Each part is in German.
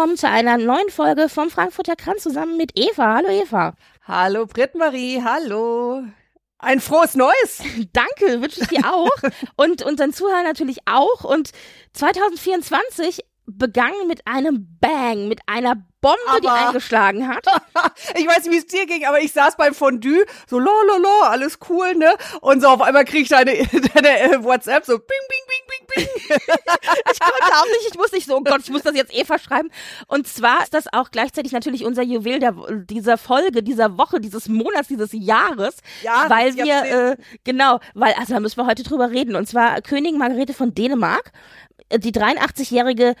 Willkommen zu einer neuen Folge vom Frankfurter Kranz zusammen mit Eva. Hallo Eva. Hallo Britt-Marie, hallo. Ein frohes Neues. Danke, wünsche ich dir auch und unseren Zuhörern natürlich auch. Und 2024 begann mit einem Bang, mit einer Bombe, die Aber- eingeschlagen hat. Ich weiß nicht, wie es dir ging, aber ich saß beim Fondue, so la la la, alles cool, ne? Und so auf einmal krieg ich deine, deine äh, WhatsApp so bing, bing, bing, bing, bing. Ich konnte auch nicht, ich wusste nicht so, oh Gott, ich muss das jetzt Eva schreiben. Und zwar ist das auch gleichzeitig natürlich unser Juwel der, dieser Folge, dieser Woche, dieses Monats, dieses Jahres. Ja, weil wir, äh, genau, weil, also da müssen wir heute drüber reden. Und zwar Königin Margarete von Dänemark, äh, die 83-jährige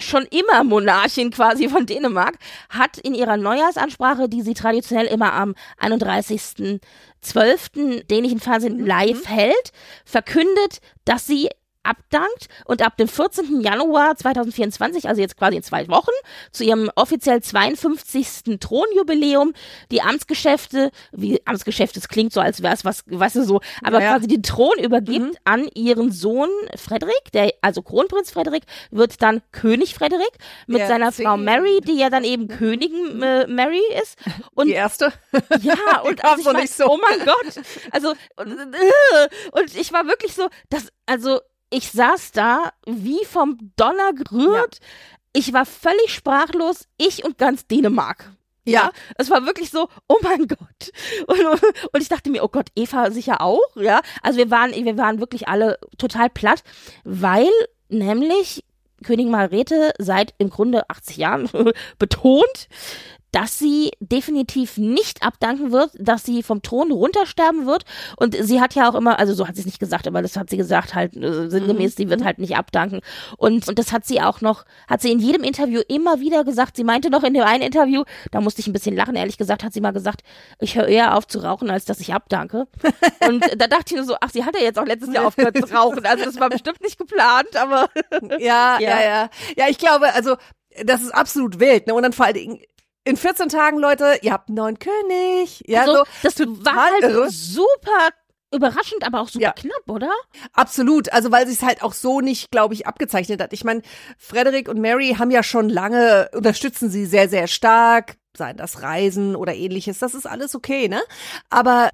schon immer Monarchin quasi von Dänemark, hat in ihrer Neujahrsansprache, die sie traditionell immer am 31.12. dänischen Fernsehen live hält, verkündet, dass sie abdankt und ab dem 14. Januar 2024, also jetzt quasi in zwei Wochen, zu ihrem offiziell 52. Thronjubiläum die Amtsgeschäfte, wie Amtsgeschäfte, es klingt so, als wäre es was, weißt du so, aber Ja, ja. quasi den Thron übergibt an ihren Sohn Frederik, der, also Kronprinz Frederik, wird dann König Frederik mit Der seiner Frau Mary, die ja dann eben Königin äh, Mary ist. Und Die erste. ja, und also ich so mein, nicht so. oh mein Gott. Also, und, äh, und ich war wirklich so, das, also, ich saß da wie vom Donner gerührt. Ich war völlig sprachlos, ich und ganz Dänemark. Ja, es war wirklich so, oh mein Gott. Und, und ich dachte mir, oh Gott, Eva sicher auch, ja. Also wir waren, wir waren wirklich alle total platt, weil nämlich Königin Margrethe seit im Grunde 80 Jahren betont, dass sie definitiv nicht abdanken wird, dass sie vom Thron runtersterben wird. Und sie hat ja auch immer, also so hat sie es nicht gesagt, aber das hat sie gesagt, halt äh, sinngemäß, sie wird halt nicht abdanken. Und, und das hat sie auch noch, hat sie in jedem Interview immer wieder gesagt. Sie meinte noch in dem einen Interview, da musste ich ein bisschen lachen, ehrlich gesagt, hat sie mal gesagt, ich höre eher auf zu rauchen, als dass ich abdanke. Und da dachte ich nur so, ach, sie hat ja jetzt auch letztes Jahr aufgehört zu rauchen. Also das war bestimmt nicht geplant, aber Ja, Ja. ja, ja. Ja, ich glaube, also, das ist absolut wild, ne? Und dann vor allen Dingen, in 14 Tagen, Leute, ihr habt einen neuen König. Ja, so, so. das war halt irre. super überraschend, aber auch super Ja. knapp, oder? Absolut, also weil sie es halt auch so nicht, glaube ich, abgezeichnet hat. Ich meine, Frederick und Mary haben ja schon lange, unterstützen sie sehr, sehr stark, seien das Reisen oder ähnliches, das ist alles okay, ne? Aber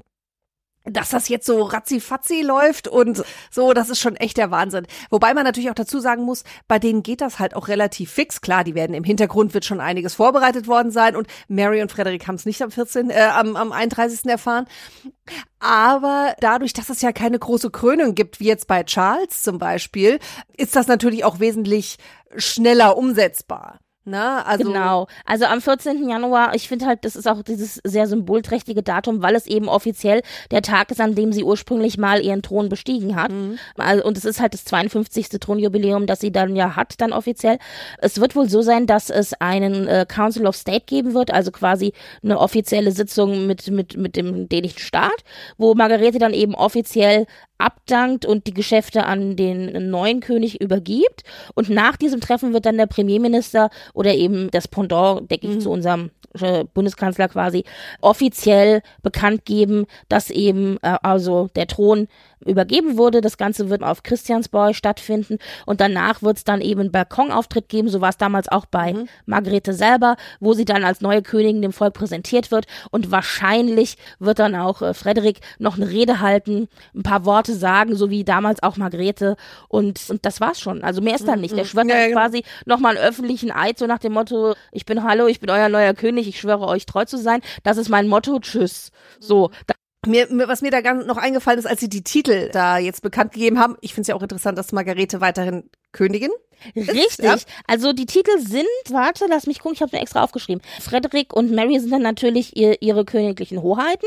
dass das jetzt so ratzi-fatzi läuft und so, das ist schon echt der Wahnsinn. Wobei man natürlich auch dazu sagen muss, bei denen geht das halt auch relativ fix. Klar, die werden im Hintergrund wird schon einiges vorbereitet worden sein und Mary und Frederick haben es nicht am 14., äh, am, am 31. erfahren. Aber dadurch, dass es ja keine große Krönung gibt, wie jetzt bei Charles zum Beispiel, ist das natürlich auch wesentlich schneller umsetzbar. Ne? Also, genau. Also am 14. Januar, ich finde halt, das ist auch dieses sehr symbolträchtige Datum, weil es eben offiziell der Tag ist, an dem sie ursprünglich mal ihren Thron bestiegen hat. Also, und es ist halt das 52. Thronjubiläum, das sie dann ja hat, dann offiziell. Es wird wohl so sein, dass es einen äh, Council of State geben wird, also quasi eine offizielle Sitzung mit, mit, mit dem dänischen Staat, wo Margarete dann eben offiziell abdankt und die Geschäfte an den neuen König übergibt. Und nach diesem Treffen wird dann der Premierminister oder eben das Pendant, denke ich, zu unserem Bundeskanzler quasi, offiziell bekannt geben, dass eben äh, also der Thron übergeben wurde. Das Ganze wird auf Christiansborg stattfinden und danach wird es dann eben einen Balkonauftritt geben. So war es damals auch bei Margrethe selber, wo sie dann als neue Königin dem Volk präsentiert wird und wahrscheinlich wird dann auch äh, Frederik noch eine Rede halten, ein paar Worte sagen, so wie damals auch Margrethe und, und das war's schon. Also mehr ist dann nicht. Der schwört Ja, dann ja, genau. quasi nochmal einen öffentlichen Eid, so nach dem Motto, ich bin Hallo, ich bin euer neuer König, ich schwöre euch treu zu sein. Das ist mein Motto, tschüss. So, da Mir, mir, was mir da ganz noch eingefallen ist, als sie die Titel da jetzt bekannt gegeben haben, ich finde es ja auch interessant, dass Margarete weiterhin Königin Richtig. Ja. Also die Titel sind, warte, lass mich gucken, ich habe mir extra aufgeschrieben. Frederik und Mary sind dann natürlich ihr, ihre königlichen Hoheiten.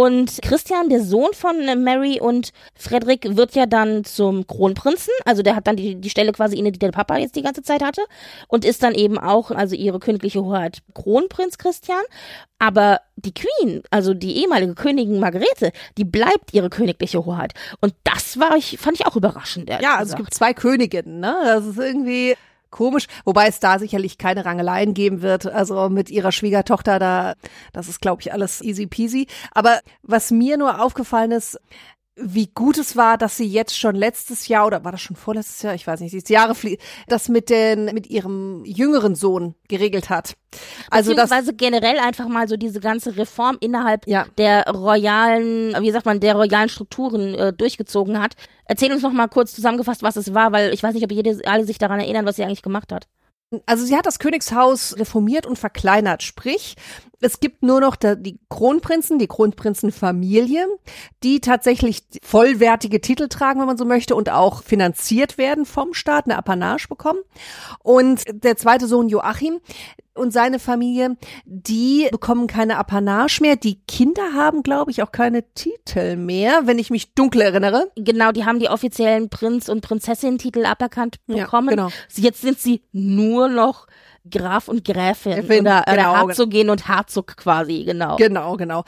Und Christian, der Sohn von Mary und Frederik, wird ja dann zum Kronprinzen. Also der hat dann die, die Stelle quasi inne, die der Papa jetzt die ganze Zeit hatte. Und ist dann eben auch, also ihre königliche Hoheit, Kronprinz Christian. Aber die Queen, also die ehemalige Königin Margarete, die bleibt ihre königliche Hoheit. Und das war ich, fand ich auch überraschend. Ja, also es gibt zwei Königinnen, ne? Das ist irgendwie komisch, wobei es da sicherlich keine Rangeleien geben wird. Also mit ihrer Schwiegertochter da, das ist glaube ich alles easy peasy. Aber was mir nur aufgefallen ist, wie gut es war, dass sie jetzt schon letztes Jahr oder war das schon vorletztes Jahr, ich weiß nicht, die Jahre das mit den mit ihrem jüngeren Sohn geregelt hat. Also Beziehungsweise das, generell einfach mal so diese ganze Reform innerhalb ja. der royalen, wie sagt man, der royalen Strukturen äh, durchgezogen hat. Erzähl uns noch mal kurz zusammengefasst, was es war, weil ich weiß nicht, ob jede, alle sich daran erinnern, was sie eigentlich gemacht hat. Also sie hat das Königshaus reformiert und verkleinert, sprich, es gibt nur noch die Kronprinzen, die Kronprinzenfamilie, die tatsächlich vollwertige Titel tragen, wenn man so möchte, und auch finanziert werden vom Staat, eine Apanage bekommen. Und der zweite Sohn Joachim, und seine Familie, die bekommen keine Apanage mehr. Die Kinder haben, glaube ich, auch keine Titel mehr, wenn ich mich dunkel erinnere. Genau, die haben die offiziellen Prinz- und Prinzessin-Titel aberkannt bekommen. Ja, genau. Jetzt sind sie nur noch Graf und Gräfin Gräfin, oder, genau, oder Herzogin und Herzog quasi, genau. Genau, genau.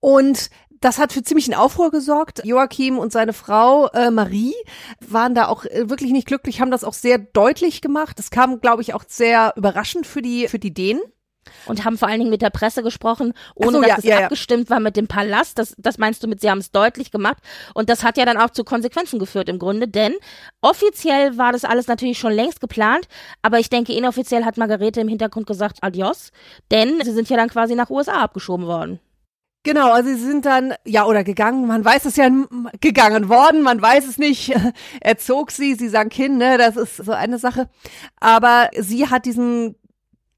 Und das hat für ziemlichen Aufruhr gesorgt. Joachim und seine Frau äh, Marie waren da auch äh, wirklich nicht glücklich, haben das auch sehr deutlich gemacht. Das kam, glaube ich, auch sehr überraschend für die für die Dänen und haben vor allen Dingen mit der Presse gesprochen, ohne so, dass ja, es ja, abgestimmt ja. war mit dem Palast. Das, das meinst du mit, sie haben es deutlich gemacht. Und das hat ja dann auch zu Konsequenzen geführt im Grunde, denn offiziell war das alles natürlich schon längst geplant, aber ich denke, inoffiziell hat Margarete im Hintergrund gesagt, adios, denn sie sind ja dann quasi nach USA abgeschoben worden. Genau, also sie sind dann, ja, oder gegangen, man weiß es ja, gegangen worden, man weiß es nicht. Er zog sie, sie sank hin, ne, das ist so eine Sache. Aber sie hat diesen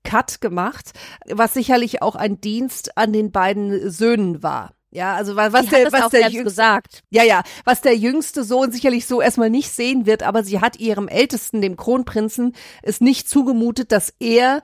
Cut gemacht, was sicherlich auch ein Dienst an den beiden Söhnen war. Ja, also was sie der, was der jüngste, gesagt. Ja, ja, was der jüngste Sohn sicherlich so erstmal nicht sehen wird, aber sie hat ihrem Ältesten, dem Kronprinzen, es nicht zugemutet, dass er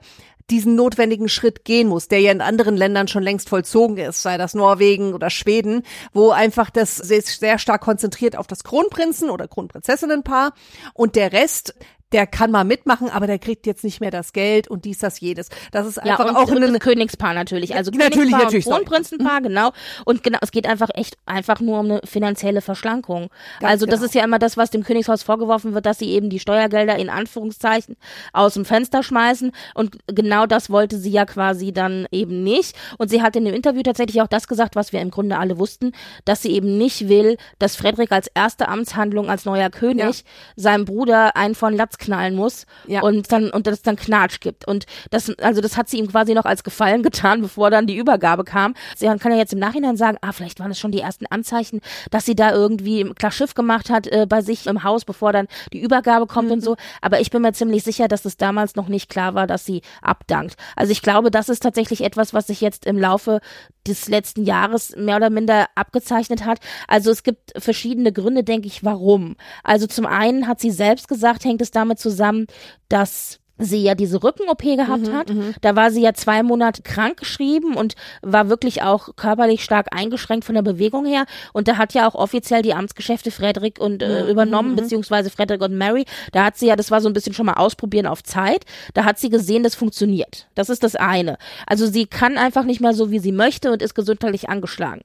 diesen notwendigen Schritt gehen muss, der ja in anderen Ländern schon längst vollzogen ist, sei das Norwegen oder Schweden, wo einfach das sehr, sehr stark konzentriert auf das Kronprinzen oder Kronprinzessinnenpaar und der Rest der kann mal mitmachen, aber der kriegt jetzt nicht mehr das Geld und dies, das, jedes. Das ist einfach ja, und, auch und ein Königspaar natürlich. Also natürlich, Königspaar natürlich, und Kronprinzenpaar, mhm. genau. Und genau, es geht einfach echt einfach nur um eine finanzielle Verschlankung. Ganz also das genau. ist ja immer das, was dem Königshaus vorgeworfen wird, dass sie eben die Steuergelder in Anführungszeichen aus dem Fenster schmeißen. Und genau das wollte sie ja quasi dann eben nicht. Und sie hat in dem Interview tatsächlich auch das gesagt, was wir im Grunde alle wussten, dass sie eben nicht will, dass Frederik als erste Amtshandlung als neuer König ja. seinem Bruder einen von Latz knallen muss ja. und dann und das dann Knatsch gibt und das also das hat sie ihm quasi noch als Gefallen getan, bevor dann die Übergabe kam. Sie kann ja jetzt im Nachhinein sagen, ah vielleicht waren es schon die ersten Anzeichen, dass sie da irgendwie klar Schiff gemacht hat äh, bei sich im Haus, bevor dann die Übergabe kommt mhm. und so. Aber ich bin mir ziemlich sicher, dass es damals noch nicht klar war, dass sie abdankt. Also ich glaube, das ist tatsächlich etwas, was sich jetzt im Laufe des letzten Jahres mehr oder minder abgezeichnet hat. Also es gibt verschiedene Gründe, denke ich, warum. Also zum einen hat sie selbst gesagt, hängt es damit zusammen, dass sie ja diese Rücken-OP gehabt mhm, hat. Mhm. Da war sie ja zwei Monate krank geschrieben und war wirklich auch körperlich stark eingeschränkt von der Bewegung her. Und da hat ja auch offiziell die Amtsgeschäfte Frederik und äh, mhm, übernommen, mhm. beziehungsweise Frederik und Mary. Da hat sie ja, das war so ein bisschen schon mal ausprobieren auf Zeit. Da hat sie gesehen, das funktioniert. Das ist das eine. Also sie kann einfach nicht mehr so, wie sie möchte und ist gesundheitlich angeschlagen.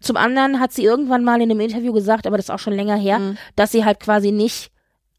Zum anderen hat sie irgendwann mal in einem Interview gesagt, aber das ist auch schon länger her, mhm. dass sie halt quasi nicht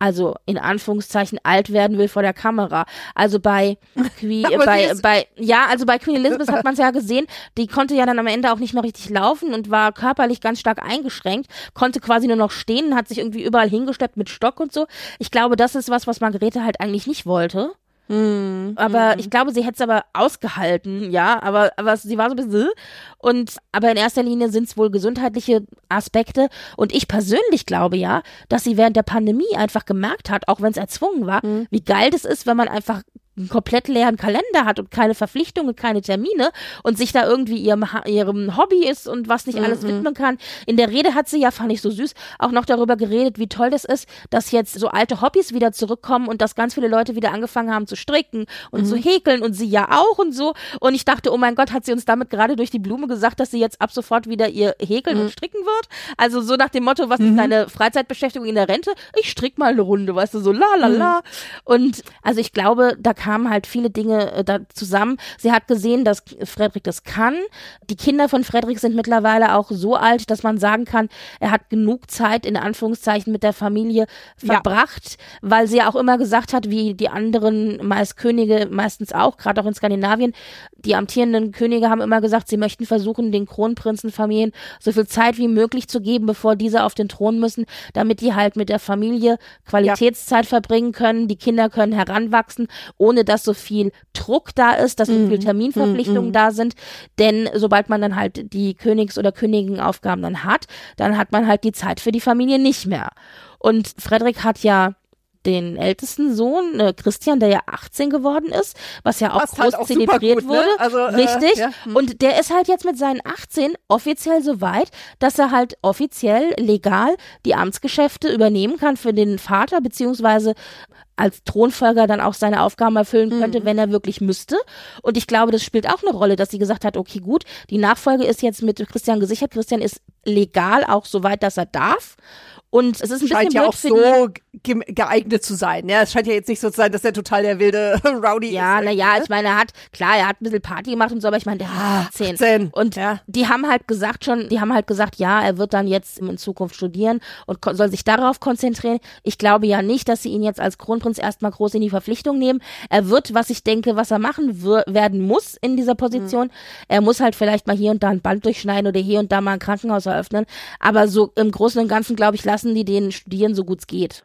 also in Anführungszeichen alt werden will vor der Kamera. Also bei Queen, bei, bei, ja, also bei Queen Elizabeth hat man es ja gesehen, die konnte ja dann am Ende auch nicht mehr richtig laufen und war körperlich ganz stark eingeschränkt, konnte quasi nur noch stehen, hat sich irgendwie überall hingesteppt mit Stock und so. Ich glaube, das ist was, was Margarete halt eigentlich nicht wollte. Mhm. Aber mhm. ich glaube, sie hätte es aber ausgehalten, ja, aber, aber sie war so ein bisschen und aber in erster Linie sind es wohl gesundheitliche Aspekte und ich persönlich glaube ja, dass sie während der Pandemie einfach gemerkt hat, auch wenn es erzwungen war, mhm. wie geil das ist, wenn man einfach einen komplett leeren Kalender hat und keine Verpflichtungen, keine Termine und sich da irgendwie ihrem, ihrem Hobby ist und was nicht alles mhm. widmen kann. In der Rede hat sie ja, fand ich so süß, auch noch darüber geredet, wie toll das ist, dass jetzt so alte Hobbys wieder zurückkommen und dass ganz viele Leute wieder angefangen haben zu stricken und mhm. zu häkeln und sie ja auch und so. Und ich dachte, oh mein Gott, hat sie uns damit gerade durch die Blume gesagt, dass sie jetzt ab sofort wieder ihr häkeln mhm. und stricken wird? Also so nach dem Motto, was ist mhm. deine Freizeitbeschäftigung in der Rente? Ich strick mal eine Runde, weißt du, so la la la. Mhm. Und also ich glaube, da kamen halt viele Dinge äh, da zusammen. Sie hat gesehen, dass Frederik das kann. Die Kinder von Frederik sind mittlerweile auch so alt, dass man sagen kann, er hat genug Zeit in Anführungszeichen mit der Familie verbracht, ja. weil sie ja auch immer gesagt hat, wie die anderen meist Könige meistens auch, gerade auch in Skandinavien, die amtierenden Könige haben immer gesagt, sie möchten versuchen, den Kronprinzenfamilien so viel Zeit wie möglich zu geben, bevor diese auf den Thron müssen, damit die halt mit der Familie Qualitätszeit ja. verbringen können, die Kinder können heranwachsen, ohne dass so viel Druck da ist, dass so mhm. viel Terminverpflichtungen mhm. da sind. Denn sobald man dann halt die Königs- oder Königenaufgaben dann hat, dann hat man halt die Zeit für die Familie nicht mehr. Und Frederik hat ja den ältesten Sohn, äh, Christian, der ja 18 geworden ist, was ja auch Passt groß halt auch zelebriert gut, ne? wurde. Ne? Also, äh, Richtig. Äh, ja. Hm. Und der ist halt jetzt mit seinen 18 offiziell so weit, dass er halt offiziell legal die Amtsgeschäfte übernehmen kann für den Vater, beziehungsweise als Thronfolger dann auch seine Aufgaben erfüllen könnte, mhm. wenn er wirklich müsste. Und ich glaube, das spielt auch eine Rolle, dass sie gesagt hat, okay, gut, die Nachfolge ist jetzt mit Christian gesichert. Christian ist legal auch so weit, dass er darf. Und es ist ein scheint bisschen ja auch so geeignet zu sein. Ja, es scheint ja jetzt nicht so zu sein, dass er total der wilde Rowdy ja, ist. Ja, naja, ich meine, er hat, klar, er hat ein bisschen Party gemacht und so, aber ich meine, der hat 18. 18. Und ja. die haben halt gesagt schon, die haben halt gesagt, ja, er wird dann jetzt in Zukunft studieren und soll sich darauf konzentrieren. Ich glaube ja nicht, dass sie ihn jetzt als Kronprinz erstmal groß in die Verpflichtung nehmen. Er wird, was ich denke, was er machen werden muss in dieser Position. Mhm. Er muss halt vielleicht mal hier und da ein Band durchschneiden oder hier und da mal ein Krankenhaus eröffnen. Aber so im Großen und Ganzen, glaube ich, lassen lassen die den studieren, so gut es geht.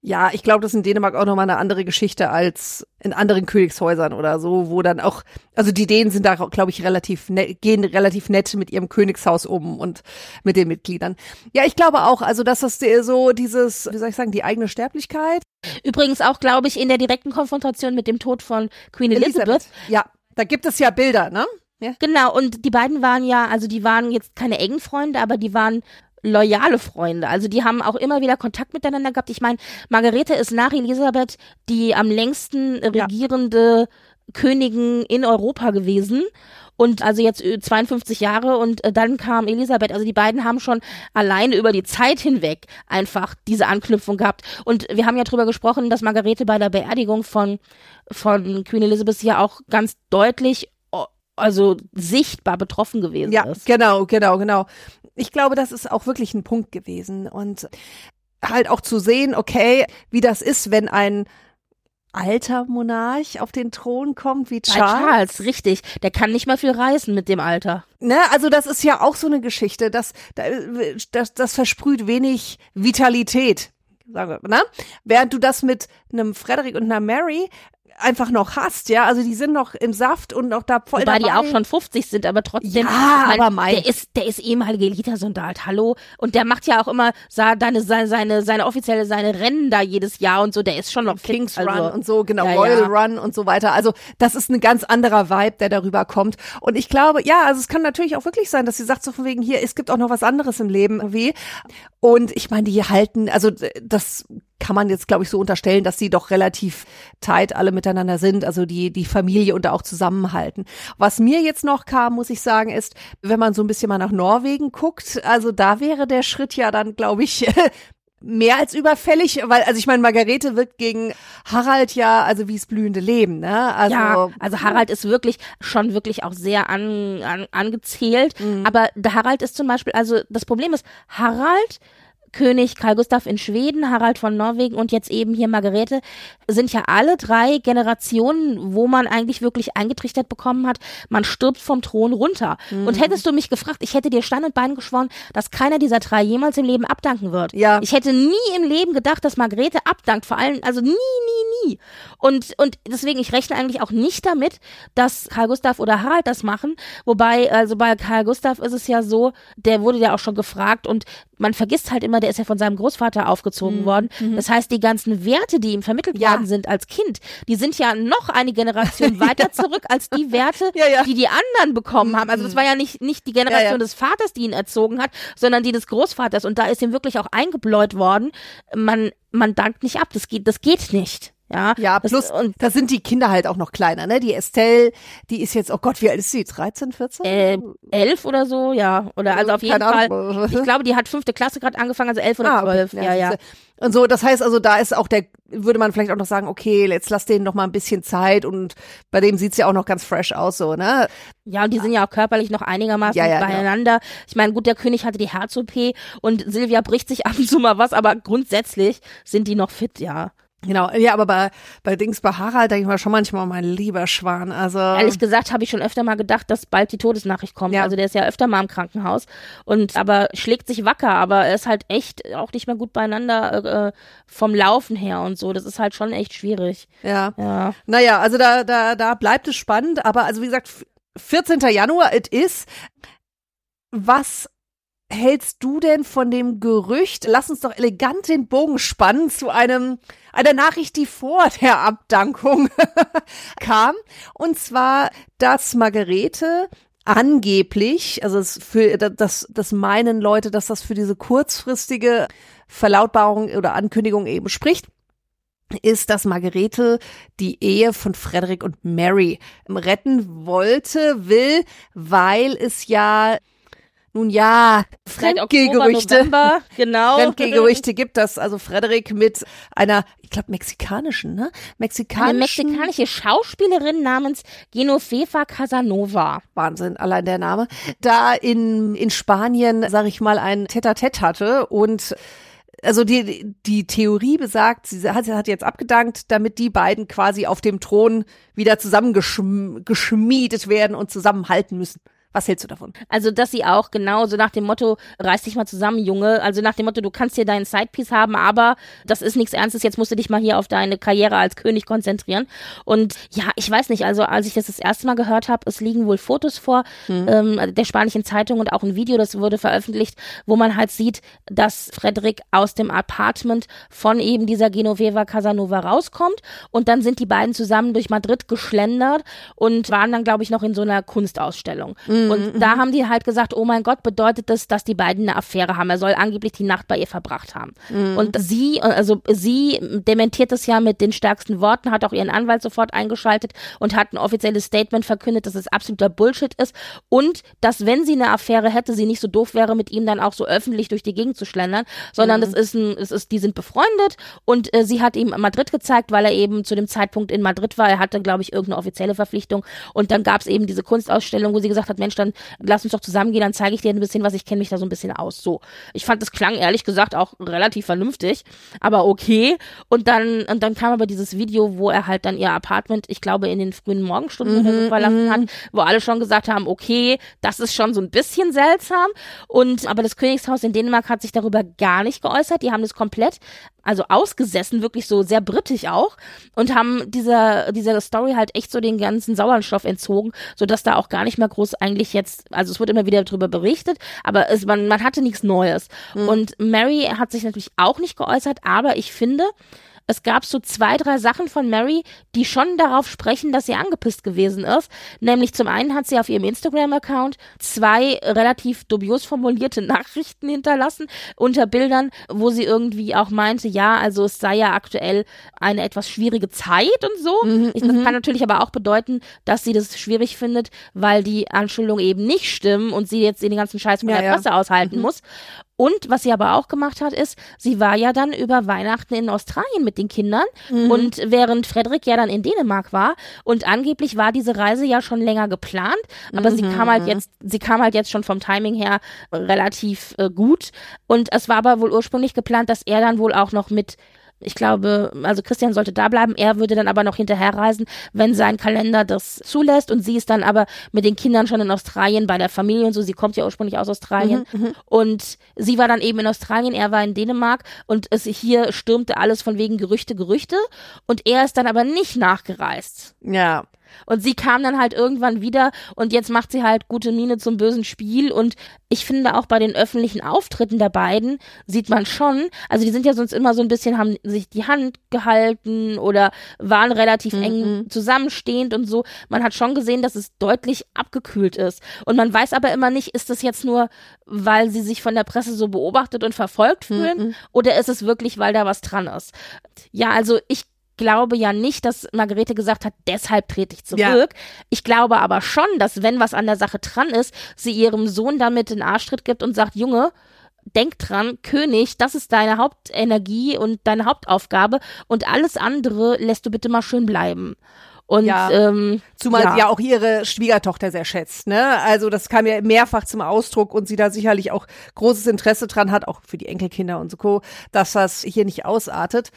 Ja, ich glaube, das ist in Dänemark auch nochmal eine andere Geschichte als in anderen Königshäusern oder so, wo dann auch, also die Dänen sind da, glaube ich, relativ nett, gehen relativ nett mit ihrem Königshaus um und mit den Mitgliedern. Ja, ich glaube auch, also dass das so dieses, wie soll ich sagen, die eigene Sterblichkeit. Übrigens auch, glaube ich, in der direkten Konfrontation mit dem Tod von Queen Elizabeth. Elizabeth. Ja, da gibt es ja Bilder, ne? Ja. Genau, und die beiden waren ja, also die waren jetzt keine engen Freunde, aber die waren loyale Freunde. Also die haben auch immer wieder Kontakt miteinander gehabt. Ich meine, Margarete ist nach Elisabeth die am längsten regierende ja. Königin in Europa gewesen. Und also jetzt 52 Jahre und äh, dann kam Elisabeth. Also die beiden haben schon alleine über die Zeit hinweg einfach diese Anknüpfung gehabt. Und wir haben ja drüber gesprochen, dass Margarete bei der Beerdigung von, von Queen Elizabeth ja auch ganz deutlich also sichtbar betroffen gewesen ja, ist. Ja, genau, genau, genau ich glaube, das ist auch wirklich ein Punkt gewesen und halt auch zu sehen, okay, wie das ist, wenn ein alter Monarch auf den Thron kommt wie Charles. Bei Charles, richtig. Der kann nicht mal viel reisen mit dem Alter. Ne, also das ist ja auch so eine Geschichte, das, das, das versprüht wenig Vitalität. Sagen wir, ne? Während du das mit einem Frederick und einer Mary einfach noch hast, ja. Also die sind noch im Saft und noch da voll Wobei dabei. die auch schon 50 sind, aber trotzdem. Ja, mein, aber mein. Der ist, der ist ehemalige Elite-Soldat, hallo. Und der macht ja auch immer seine, seine, seine, seine offizielle, seine Rennen da jedes Jahr und so. Der ist schon noch Kings fit, also, Run und so, genau, ja, Royal ja. Run und so weiter. Also das ist ein ganz anderer Vibe, der darüber kommt. Und ich glaube, ja, also es kann natürlich auch wirklich sein, dass sie sagt so von wegen hier, es gibt auch noch was anderes im Leben irgendwie. Und ich meine, die halten, also das kann man jetzt, glaube ich, so unterstellen, dass sie doch relativ tight alle miteinander sind, also die, die Familie und da auch zusammenhalten. Was mir jetzt noch kam, muss ich sagen, ist, wenn man so ein bisschen mal nach Norwegen guckt, also da wäre der Schritt ja dann, glaube ich, mehr als überfällig, weil, also ich meine, Margarete wirkt gegen Harald ja, also wie es blühende Leben, ne? Also, ja, also Harald ist wirklich schon wirklich auch sehr an, an, angezählt, mhm. aber der Harald ist zum Beispiel, also das Problem ist, Harald König Karl Gustav in Schweden, Harald von Norwegen und jetzt eben hier Margarete, sind ja alle drei Generationen, wo man eigentlich wirklich eingetrichtert bekommen hat, man stirbt vom Thron runter. Mhm. Und hättest du mich gefragt, ich hätte dir Stand und Bein geschworen, dass keiner dieser drei jemals im Leben abdanken wird. Ja. Ich hätte nie im Leben gedacht, dass Margarete abdankt, vor allem, also nie, nie, nie. Und, und deswegen, ich rechne eigentlich auch nicht damit, dass Karl Gustav oder Harald das machen. Wobei, also bei Karl Gustav ist es ja so, der wurde ja auch schon gefragt und man vergisst halt immer, der ist ja von seinem Großvater aufgezogen worden. Das heißt, die ganzen Werte, die ihm vermittelt Mhm. Ja. worden sind als Kind, die sind ja noch eine Generation weiter zurück als die Werte, Ja, ja. die die anderen bekommen haben. Also das war ja nicht, nicht die Generation des Vaters, die ihn erzogen hat, sondern die des Großvaters. Und da ist ihm wirklich auch eingebläut worden, man, man dankt nicht ab. Das geht, das geht nicht. Ja, Ja, das, plus, und da sind die Kinder halt auch noch kleiner, ne? Die Estelle, die ist jetzt, oh Gott, wie alt ist sie? 13, 14? äh, elf oder so, ja. Oder also auf jeden Fall. Ahnung. Ich glaube, die hat fünfte Klasse gerade angefangen, also elf oder Ah, okay. zwölf. Ja, ja. siehste. Und so, das heißt also, da ist auch der, würde man vielleicht auch noch sagen, okay, jetzt lass denen noch mal ein bisschen Zeit und bei dem sieht's ja auch noch ganz fresh aus, so, ne? Ja, und die sind ja auch körperlich noch einigermaßen Ja, ja, genau. beieinander. Ich meine, gut, der König hatte die Herz-OP und Silvia bricht sich ab und zu mal was, aber grundsätzlich sind die noch fit, ja. Genau, ja, aber bei, bei Dings, bei Harald denke ich mal schon manchmal, mein lieber Schwan, also. Ehrlich gesagt habe ich schon öfter mal gedacht, dass bald die Todesnachricht kommt. Ja. Also der ist ja öfter mal im Krankenhaus und aber schlägt sich wacker, aber er ist halt echt auch nicht mehr gut beieinander äh, vom Laufen her und so. Das ist halt schon echt schwierig. Ja. Ja. Naja, also da, da, da bleibt es spannend, aber also wie gesagt, f- 14. Januar, it is. Was hältst du denn von dem Gerücht? Lass uns doch elegant den Bogen spannen zu einem, einer Nachricht, die vor der Abdankung kam. Und zwar, dass Margarete angeblich, also es für das, das meinen Leute, dass das für diese kurzfristige Verlautbarung oder Ankündigung eben spricht, ist, dass Margarete die Ehe von Frederick und Mary retten wollte, will, weil es ja nun ja, Fremdgehgerüchte, genau. Fremdgehgerüchte gibt, dass also Frederick mit einer, ich glaube, mexikanischen, ne? Eine Mexikanischen. mexikanische Schauspielerin namens Genoveva Casanova. Wahnsinn, allein der Name, da in, in Spanien, sag ich mal, ein Tete-a-Tete hatte und also die, die Theorie besagt, sie hat, sie hat jetzt abgedankt, damit die beiden quasi auf dem Thron wieder zusammengeschmiedet werden und zusammenhalten müssen. Was hältst du davon? Also, dass sie auch genau so nach dem Motto, reiß dich mal zusammen, Junge. Also nach dem Motto, du kannst hier deinen Sidepiece haben, aber das ist nichts Ernstes. Jetzt musst du dich mal hier auf deine Karriere als König konzentrieren. Und ja, ich weiß nicht, also als ich das das erste Mal gehört habe, es liegen wohl Fotos vor ähm, der spanischen Zeitung und auch ein Video, das wurde veröffentlicht, wo man halt sieht, dass Frederik aus dem Apartment von eben dieser Genoveva Casanova rauskommt und dann sind die beiden zusammen durch Madrid geschlendert und waren dann, glaube ich, noch in so einer Kunstausstellung. Und da haben die halt gesagt, oh mein Gott, bedeutet das, dass die beiden eine Affäre haben. Er soll angeblich die Nacht bei ihr verbracht haben. Und sie, also sie dementiert das ja mit den stärksten Worten, hat auch ihren Anwalt sofort eingeschaltet und hat ein offizielles Statement verkündet, dass es absoluter Bullshit ist und dass, wenn sie eine Affäre hätte, sie nicht so doof wäre, mit ihm dann auch so öffentlich durch die Gegend zu schlendern, sondern das ist ein, es ist, die sind befreundet und äh, sie hat ihm Madrid gezeigt, weil er eben zu dem Zeitpunkt in Madrid war. Er hatte, glaube ich, irgendeine offizielle Verpflichtung und dann gab es eben diese Kunstausstellung, wo sie gesagt hat, Mensch, dann lass uns doch zusammengehen, dann zeige ich dir ein bisschen was, ich kenne mich da so ein bisschen aus. So. Ich fand, das klang ehrlich gesagt auch relativ vernünftig, aber okay. Und dann, und dann kam aber dieses Video, wo er halt dann ihr Apartment, ich glaube, in den frühen Morgenstunden oder so verlassen hat, wo alle schon gesagt haben, okay, das ist schon so ein bisschen seltsam. Und, aber das Königshaus in Dänemark hat sich darüber gar nicht geäußert. Die haben das komplett also ausgesessen, wirklich so sehr britisch auch und haben dieser dieser Story halt echt so den ganzen Sauerstoff entzogen, so dass da auch gar nicht mehr groß eigentlich jetzt, also es wird immer wieder darüber berichtet, aber es, man man hatte nichts Neues. Und Mary hat sich natürlich auch nicht geäußert, aber ich finde es gab so zwei, drei Sachen von Mary, die schon darauf sprechen, dass sie angepisst gewesen ist. Nämlich zum einen hat sie auf ihrem Instagram-Account zwei relativ dubios formulierte Nachrichten hinterlassen unter Bildern, wo sie irgendwie auch meinte, ja, also es sei ja aktuell eine etwas schwierige Zeit und so. ich, das kann natürlich aber auch bedeuten, dass sie das schwierig findet, weil die Anschuldigungen eben nicht stimmen und sie jetzt den ganzen Scheiß von Ja, der ja. Presse aushalten muss. Und was sie aber auch gemacht hat, ist, sie war ja dann über Weihnachten in Australien mit den Kindern. Und während Frederik ja dann in Dänemark war und angeblich war diese Reise ja schon länger geplant, aber sie kam halt jetzt, sie kam halt jetzt schon vom Timing her relativ äh, gut. Und es war aber wohl ursprünglich geplant, dass er dann wohl auch noch mit ich glaube, also Christian sollte da bleiben, er würde dann aber noch hinterherreisen, wenn sein Kalender das zulässt und sie ist dann aber mit den Kindern schon in Australien bei der Familie und so, sie kommt ja ursprünglich aus Australien. Und sie war dann eben in Australien, er war in Dänemark und es hier stürmte alles von wegen Gerüchte, Gerüchte. Und er ist dann aber nicht nachgereist. Ja. Und sie kam dann halt irgendwann wieder und jetzt macht sie halt gute Miene zum bösen Spiel. Und ich finde auch bei den öffentlichen Auftritten der beiden sieht man schon, also die sind ja sonst immer so ein bisschen, haben sich die Hand gehalten oder waren relativ mhm. eng zusammenstehend und so. Man hat schon gesehen, dass es deutlich abgekühlt ist. Und man weiß aber immer nicht, ist das jetzt nur, weil sie sich von der Presse so beobachtet und verfolgt fühlen mhm. oder ist es wirklich, weil da was dran ist? Ja, also ich glaube ja nicht, dass Margarete gesagt hat, deshalb trete ich zurück. Ja. Ich glaube aber schon, dass wenn was an der Sache dran ist, sie ihrem Sohn damit den Arschtritt gibt und sagt, Junge, denk dran, König, das ist deine Hauptenergie und deine Hauptaufgabe und alles andere lässt du bitte mal schön bleiben. Und ja, ähm, zumal ja. sie ja auch ihre Schwiegertochter sehr schätzt, ne? Also das kam ja mehrfach zum Ausdruck und sie da sicherlich auch großes Interesse dran hat, auch für die Enkelkinder und so, dass das hier nicht ausartet.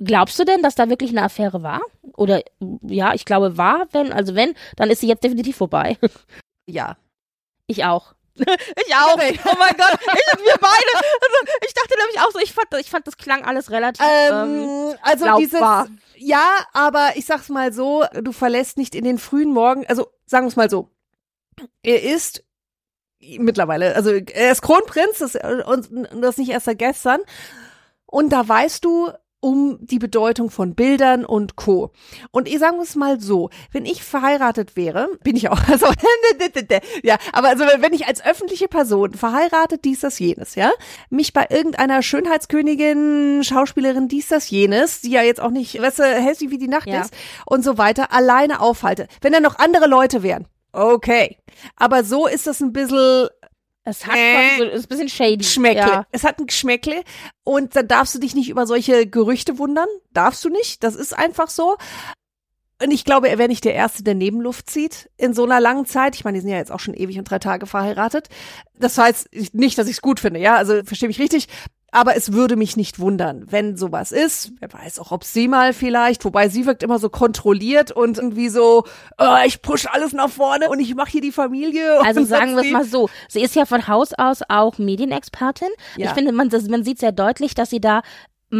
Glaubst du denn, dass da wirklich eine Affäre war? Oder ja, ich glaube war, wenn, also wenn, dann ist sie jetzt definitiv vorbei. Ja. Ich auch. ich auch. Oh mein Gott, ich, wir beide. Also, ich dachte nämlich auch so, ich fand, ich fand das klang alles relativ. Ähm, ähm, also glaubbar. dieses, ja, aber ich sag's mal so, du verlässt nicht in den frühen Morgen, also sagen wir's mal so. Er ist mittlerweile, also er ist Kronprinz, das, und das nicht erst seit gestern. Und da weißt du, um die Bedeutung von Bildern und Co. Und ich sage es mal so, wenn ich verheiratet wäre, bin ich auch, also, ja, aber also wenn ich als öffentliche Person verheiratet, dies, das, jenes, ja, mich bei irgendeiner Schönheitskönigin, Schauspielerin, dies, das, jenes, die ja jetzt auch nicht, weißt du, hässlich wie die Nacht ja. ist und so weiter, alleine aufhalte, wenn da noch andere Leute wären, okay. Aber so ist das ein bisschen es hat äh, so, ist ein bisschen shady. Geschmäckle. Ja. Es hat ein Geschmäckle und dann darfst du dich nicht über solche Gerüchte wundern. Darfst du nicht. Das ist einfach so. Und ich glaube, er wäre nicht der Erste, der Nebenluft zieht in so einer langen Zeit. Ich meine, die sind ja jetzt auch schon ewig und drei Tage verheiratet. Das heißt nicht, dass ich es gut finde, ja, also verstehe mich richtig. Aber es würde mich nicht wundern, wenn sowas ist. Wer weiß auch, ob sie mal vielleicht, wobei sie wirkt immer so kontrolliert und irgendwie so, oh, ich push alles nach vorne und ich mache hier die Familie. Also sagen wir es mal so, sie ist ja von Haus aus auch Medienexpertin. Ja. Ich finde, man, man sieht sehr deutlich, dass sie da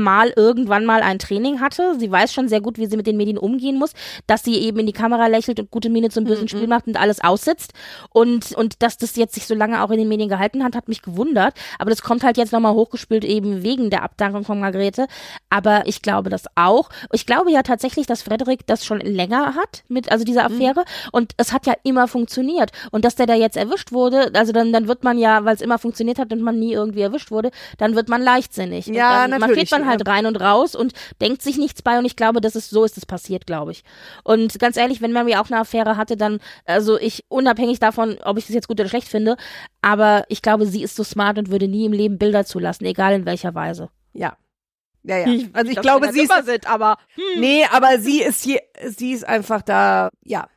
mal irgendwann mal ein Training hatte. Sie weiß schon sehr gut, wie sie mit den Medien umgehen muss, dass sie eben in die Kamera lächelt und gute Miene zum bösen mm -mm. Spiel macht und alles aussitzt. Und, und dass das jetzt sich so lange auch in den Medien gehalten hat, hat mich gewundert. Aber das kommt halt jetzt nochmal hochgespült eben wegen der Abdankung von Margrethe. Aber ich glaube das auch. Ich glaube ja tatsächlich, dass Frederik das schon länger hat mit, also diese mhm. Affäre. Mm. Und es hat ja immer funktioniert. Und dass der da jetzt erwischt wurde, also dann, dann wird man ja, weil es immer funktioniert hat und man nie irgendwie erwischt wurde, dann wird man leichtsinnig. Ja, dann, natürlich man halt rein und raus und denkt sich nichts bei und ich glaube, das ist so ist es passiert, glaube ich. Und ganz ehrlich, wenn Mary auch eine Affäre hatte, dann also ich unabhängig davon, ob ich das jetzt gut oder schlecht finde, aber ich glaube, sie ist so smart und würde nie im Leben Bilder zulassen, egal in welcher Weise. Ja, ja, ja. Also ich, ich glaube, sie ist, sind, aber hm. nee, aber sie ist hier, sie ist einfach da, ja,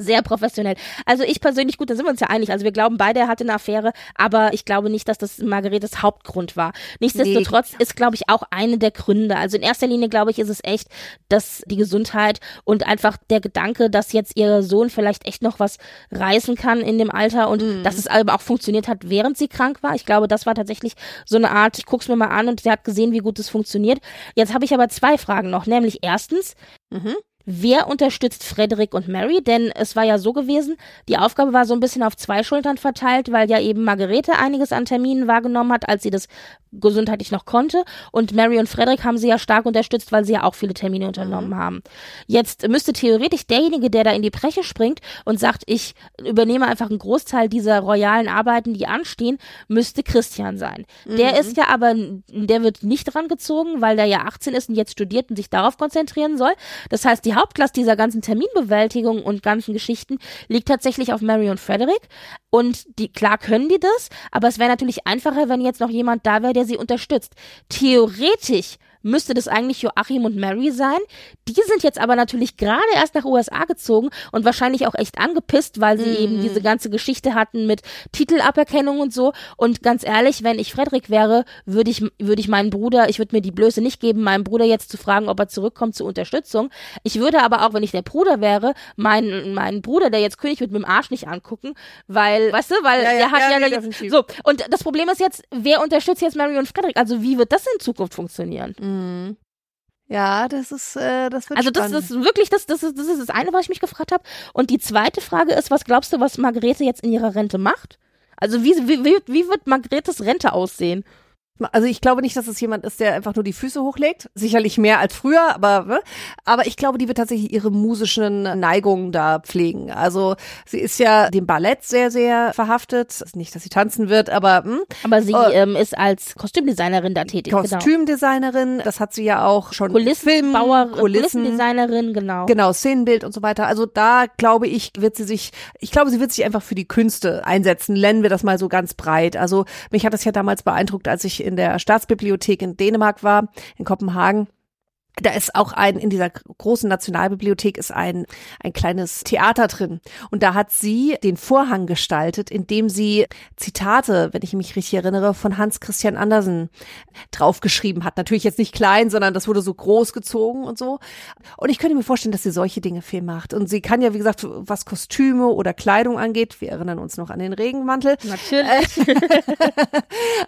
sehr professionell. Also ich persönlich, gut, da sind wir uns ja einig. Also wir glauben beide, er hatte eine Affäre, aber ich glaube nicht, dass das Margaretes Hauptgrund war. Nichtsdestotrotz nee. ist, glaube ich, auch eine der Gründe. Also in erster Linie, glaube ich, ist es echt, dass die Gesundheit und einfach der Gedanke, dass jetzt ihr Sohn vielleicht echt noch was reißen kann in dem Alter und mhm. dass es aber auch funktioniert hat, während sie krank war. Ich glaube, das war tatsächlich so eine Art, ich guck's mir mal an und sie hat gesehen, wie gut es funktioniert. Jetzt habe ich aber zwei Fragen noch, nämlich erstens, mhm. Wer unterstützt Frederick und Mary? Denn es war ja so gewesen, die Aufgabe war so ein bisschen auf zwei Schultern verteilt, weil ja eben Margarete einiges an Terminen wahrgenommen hat, als sie das gesundheitlich noch konnte. Und Mary und Frederick haben sie ja stark unterstützt, weil sie ja auch viele Termine unternommen mhm. haben. Jetzt müsste theoretisch derjenige, der da in die Breche springt und sagt, ich übernehme einfach einen Großteil dieser royalen Arbeiten, die anstehen, müsste Christian sein. Mhm. Der ist ja aber, der wird nicht dran gezogen, weil der ja 18 ist und jetzt studiert und sich darauf konzentrieren soll. Das heißt, die Hauptlast dieser ganzen Terminbewältigung und ganzen Geschichten liegt tatsächlich auf Mary und Frederick. Und die, klar können die das, aber es wäre natürlich einfacher, wenn jetzt noch jemand da wäre, der sie unterstützt. Theoretisch müsste das eigentlich Joachim und Mary sein. Die sind jetzt aber natürlich gerade erst nach USA gezogen und wahrscheinlich auch echt angepisst, weil sie mhm. eben diese ganze Geschichte hatten mit Titelaberkennung und so. Und ganz ehrlich, wenn ich Frederik wäre, würde ich, würde ich meinen Bruder, ich würde mir die Blöße nicht geben, meinem Bruder jetzt zu fragen, ob er zurückkommt zur Unterstützung. Ich würde aber auch, wenn ich der Bruder wäre, meinen, meinen Bruder, der jetzt König wird, mit dem Arsch nicht angucken, weil, weißt du, weil ja, ja, er hat ja, ja jetzt, so. Und das Problem ist jetzt, wer unterstützt jetzt Mary und Frederik? Also wie wird das in Zukunft funktionieren? Mhm. Ja, das ist, äh, das wird Also das spannend. ist wirklich, das, das, ist, das ist das eine, was ich mich gefragt habe. Und die zweite Frage ist, was glaubst du, was Margarete jetzt in ihrer Rente macht? Also wie, wie, wie, wird Margaretes Rente aussehen? Also ich glaube nicht, dass es jemand ist, der einfach nur die Füße hochlegt. Sicherlich mehr als früher, aber ne? aber ich glaube, die wird tatsächlich ihre musischen Neigungen da pflegen. Also sie ist ja dem Ballett sehr, sehr verhaftet. Nicht, dass sie tanzen wird, aber hm? Aber sie Oh. ähm, ist als Kostümdesignerin da tätig. Genau. Kostümdesignerin. Das hat sie ja auch schon Kulissenbauer, Film, Kulissen, Kulissendesignerin, genau. Genau, Szenenbild und so weiter. Also da glaube ich, wird sie sich, ich glaube, sie wird sich einfach für die Künste einsetzen. Nennen wir das mal so ganz breit. Also mich hat das ja damals beeindruckt, als ich in der Staatsbibliothek in Dänemark war, in Kopenhagen. Da ist auch ein, in dieser großen Nationalbibliothek ist ein, ein kleines Theater drin. Und da hat sie den Vorhang gestaltet, indem sie Zitate, wenn ich mich richtig erinnere, von Hans Christian Andersen draufgeschrieben hat. Natürlich jetzt nicht klein, sondern das wurde so groß gezogen und so. Und ich könnte mir vorstellen, dass sie solche Dinge viel macht. Und sie kann ja, wie gesagt, was Kostüme oder Kleidung angeht, wir erinnern uns noch an den Regenmantel, Natürlich.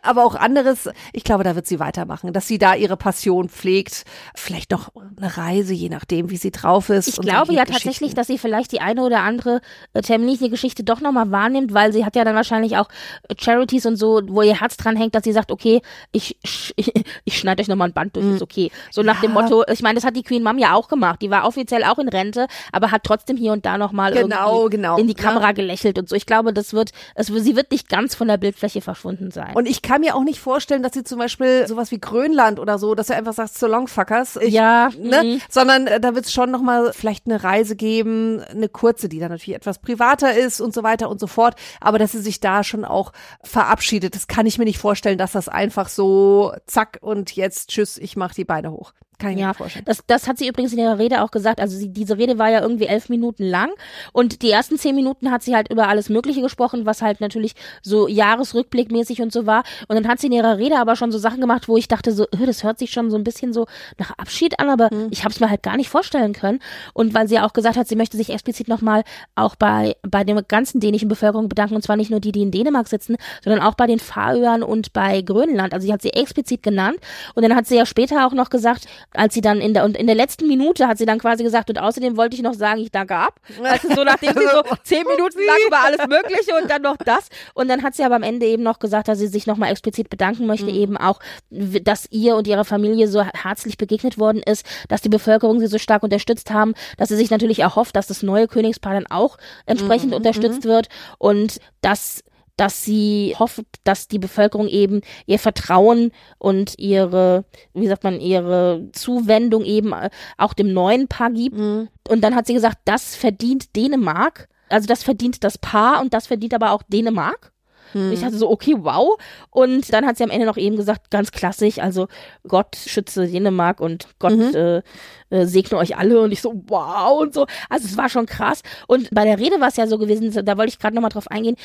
aber auch anderes, ich glaube, da wird sie weitermachen, dass sie da ihre Passion pflegt. Vielleicht noch eine Reise, je nachdem, wie sie drauf ist. Ich glaube ja tatsächlich, dass sie vielleicht die eine oder andere äh, terminliche Geschichte doch nochmal wahrnimmt, weil sie hat ja dann wahrscheinlich auch äh, Charities und so, wo ihr Herz dran hängt, dass sie sagt, okay, ich, ich, ich schneide euch nochmal ein Band durch, ist okay. So nach dem Mhm. Ja. Motto, ich meine, das hat die Queen Mom ja auch gemacht. Die war offiziell auch in Rente, aber hat trotzdem hier und da nochmal Genau, irgendwie genau, in die? Kamera gelächelt und so. Ich glaube, das wird, es, sie wird nicht ganz von der Bildfläche verschwunden sein. Und ich kann mir auch nicht vorstellen, dass sie zum Beispiel sowas wie Grönland oder so, dass er einfach sagt, so long fuckers. Ich, Ja, Ne? mhm. Sondern äh, da wird es schon nochmal vielleicht eine Reise geben, eine kurze, die dann natürlich etwas privater ist und so weiter und so fort. Aber dass sie sich da schon auch verabschiedet, das kann ich mir nicht vorstellen, dass das einfach so zack und jetzt tschüss, ich mach die Beine hoch. Kann ich mir Ja, nicht vorstellen. das, das hat sie übrigens in ihrer Rede auch gesagt. Also sie, diese Rede war ja irgendwie elf Minuten lang und die ersten zehn Minuten hat sie halt über alles Mögliche gesprochen, was halt natürlich so Jahresrückblickmäßig und so war. Und dann hat sie in ihrer Rede aber schon so Sachen gemacht, wo ich dachte so, "Äh, das hört sich schon so ein bisschen so nach Abschied an, aber Mhm. ich habe es mir halt gar nicht vorstellen können. Und weil sie ja auch gesagt hat, sie möchte sich explizit nochmal auch bei, bei der ganzen dänischen Bevölkerung bedanken, und zwar nicht nur die, die in Dänemark sitzen, sondern auch bei den Färöern und bei Grönland. Also sie hat sie explizit genannt. Und dann hat sie ja später auch noch gesagt, als sie dann in der, und in der letzten Minute hat sie dann quasi gesagt, und außerdem wollte ich noch sagen, ich danke ab. Also so nachdem sie so zehn Minuten lang über alles Mögliche und dann noch das. Und dann hat sie aber am Ende eben noch gesagt, dass sie sich nochmal explizit bedanken möchte, eben auch, dass ihr und ihrer Familie so herzlich begegnet worden ist, dass die Bevölkerung sie so stark unterstützt haben, dass sie sich natürlich auch hofft, dass das neue Königspaar dann auch entsprechend unterstützt wird und dass dass sie hofft, dass die Bevölkerung eben ihr Vertrauen und ihre, wie sagt man, ihre Zuwendung eben äh, auch dem neuen Paar gibt. Und dann hat sie gesagt, das verdient Dänemark, also das verdient das Paar und das verdient aber auch Dänemark. Und Ich dachte so, okay, wow. Und dann hat sie am Ende noch eben gesagt, ganz klassisch, also Gott schütze Dänemark und Gott äh, äh, segne euch alle. Und ich so, wow und so. Also es war schon krass. Und bei der Rede war es ja so gewesen, da wollte ich gerade nochmal drauf eingehen.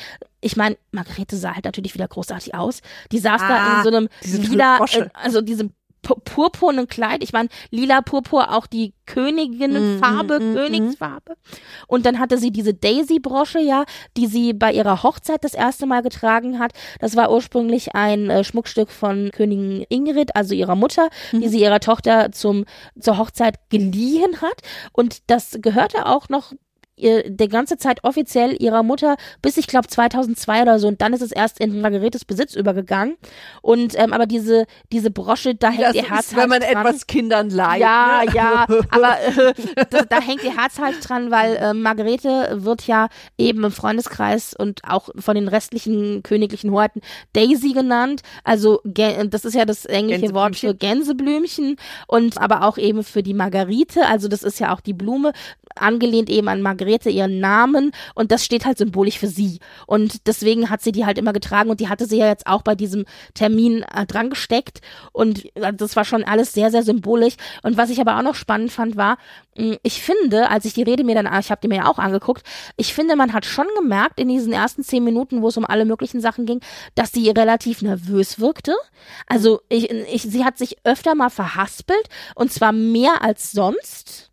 Ich meine, Margarete sah halt natürlich wieder großartig aus. Die saß da Ah, in so einem lila, äh, also diesem purpurnen Kleid. Ich meine, lila Purpur auch die Königinnenfarbe, Mm, mm, mm, Königsfarbe. Und dann hatte sie diese Daisy-Brosche, ja, die sie bei ihrer Hochzeit das erste Mal getragen hat. Das war ursprünglich ein äh, Schmuckstück von Königin Ingrid, also ihrer Mutter, Mhm. die sie ihrer Tochter zum, zur Hochzeit geliehen hat. Und das gehörte auch noch ihr, der ganze Zeit offiziell ihrer Mutter bis ich glaube 2002 oder so und dann ist es erst in Margaretes Besitz übergegangen und ähm, aber diese diese Brosche da hängt Das ihr Herz ist, wenn man halt dran. etwas Kindern leiht. Ja, ne? ja, aber äh, da, da hängt ihr Herz halt dran, weil äh, Margarete wird ja eben im Freundeskreis und auch von den restlichen königlichen Hoheiten Daisy genannt. Also das ist ja das englische Wort für Gänseblümchen und aber auch eben für die Margarite. Also das ist ja auch die Blume, angelehnt eben an Margarete, ihren Namen und das steht halt symbolisch für sie. Und deswegen hat sie die halt immer getragen und die hatte sie ja jetzt auch bei diesem Termin äh, dran gesteckt und äh, das war schon alles sehr, sehr symbolisch. Und was ich aber auch noch spannend fand, war, mh, ich finde, als ich die Rede mir dann, ich habe die mir ja auch angeguckt, ich finde, man hat schon gemerkt in diesen ersten zehn Minuten, wo es um alle möglichen Sachen ging, dass sie relativ nervös wirkte. Also ich, ich, sie hat sich öfter mal verhaspelt und zwar mehr als sonst.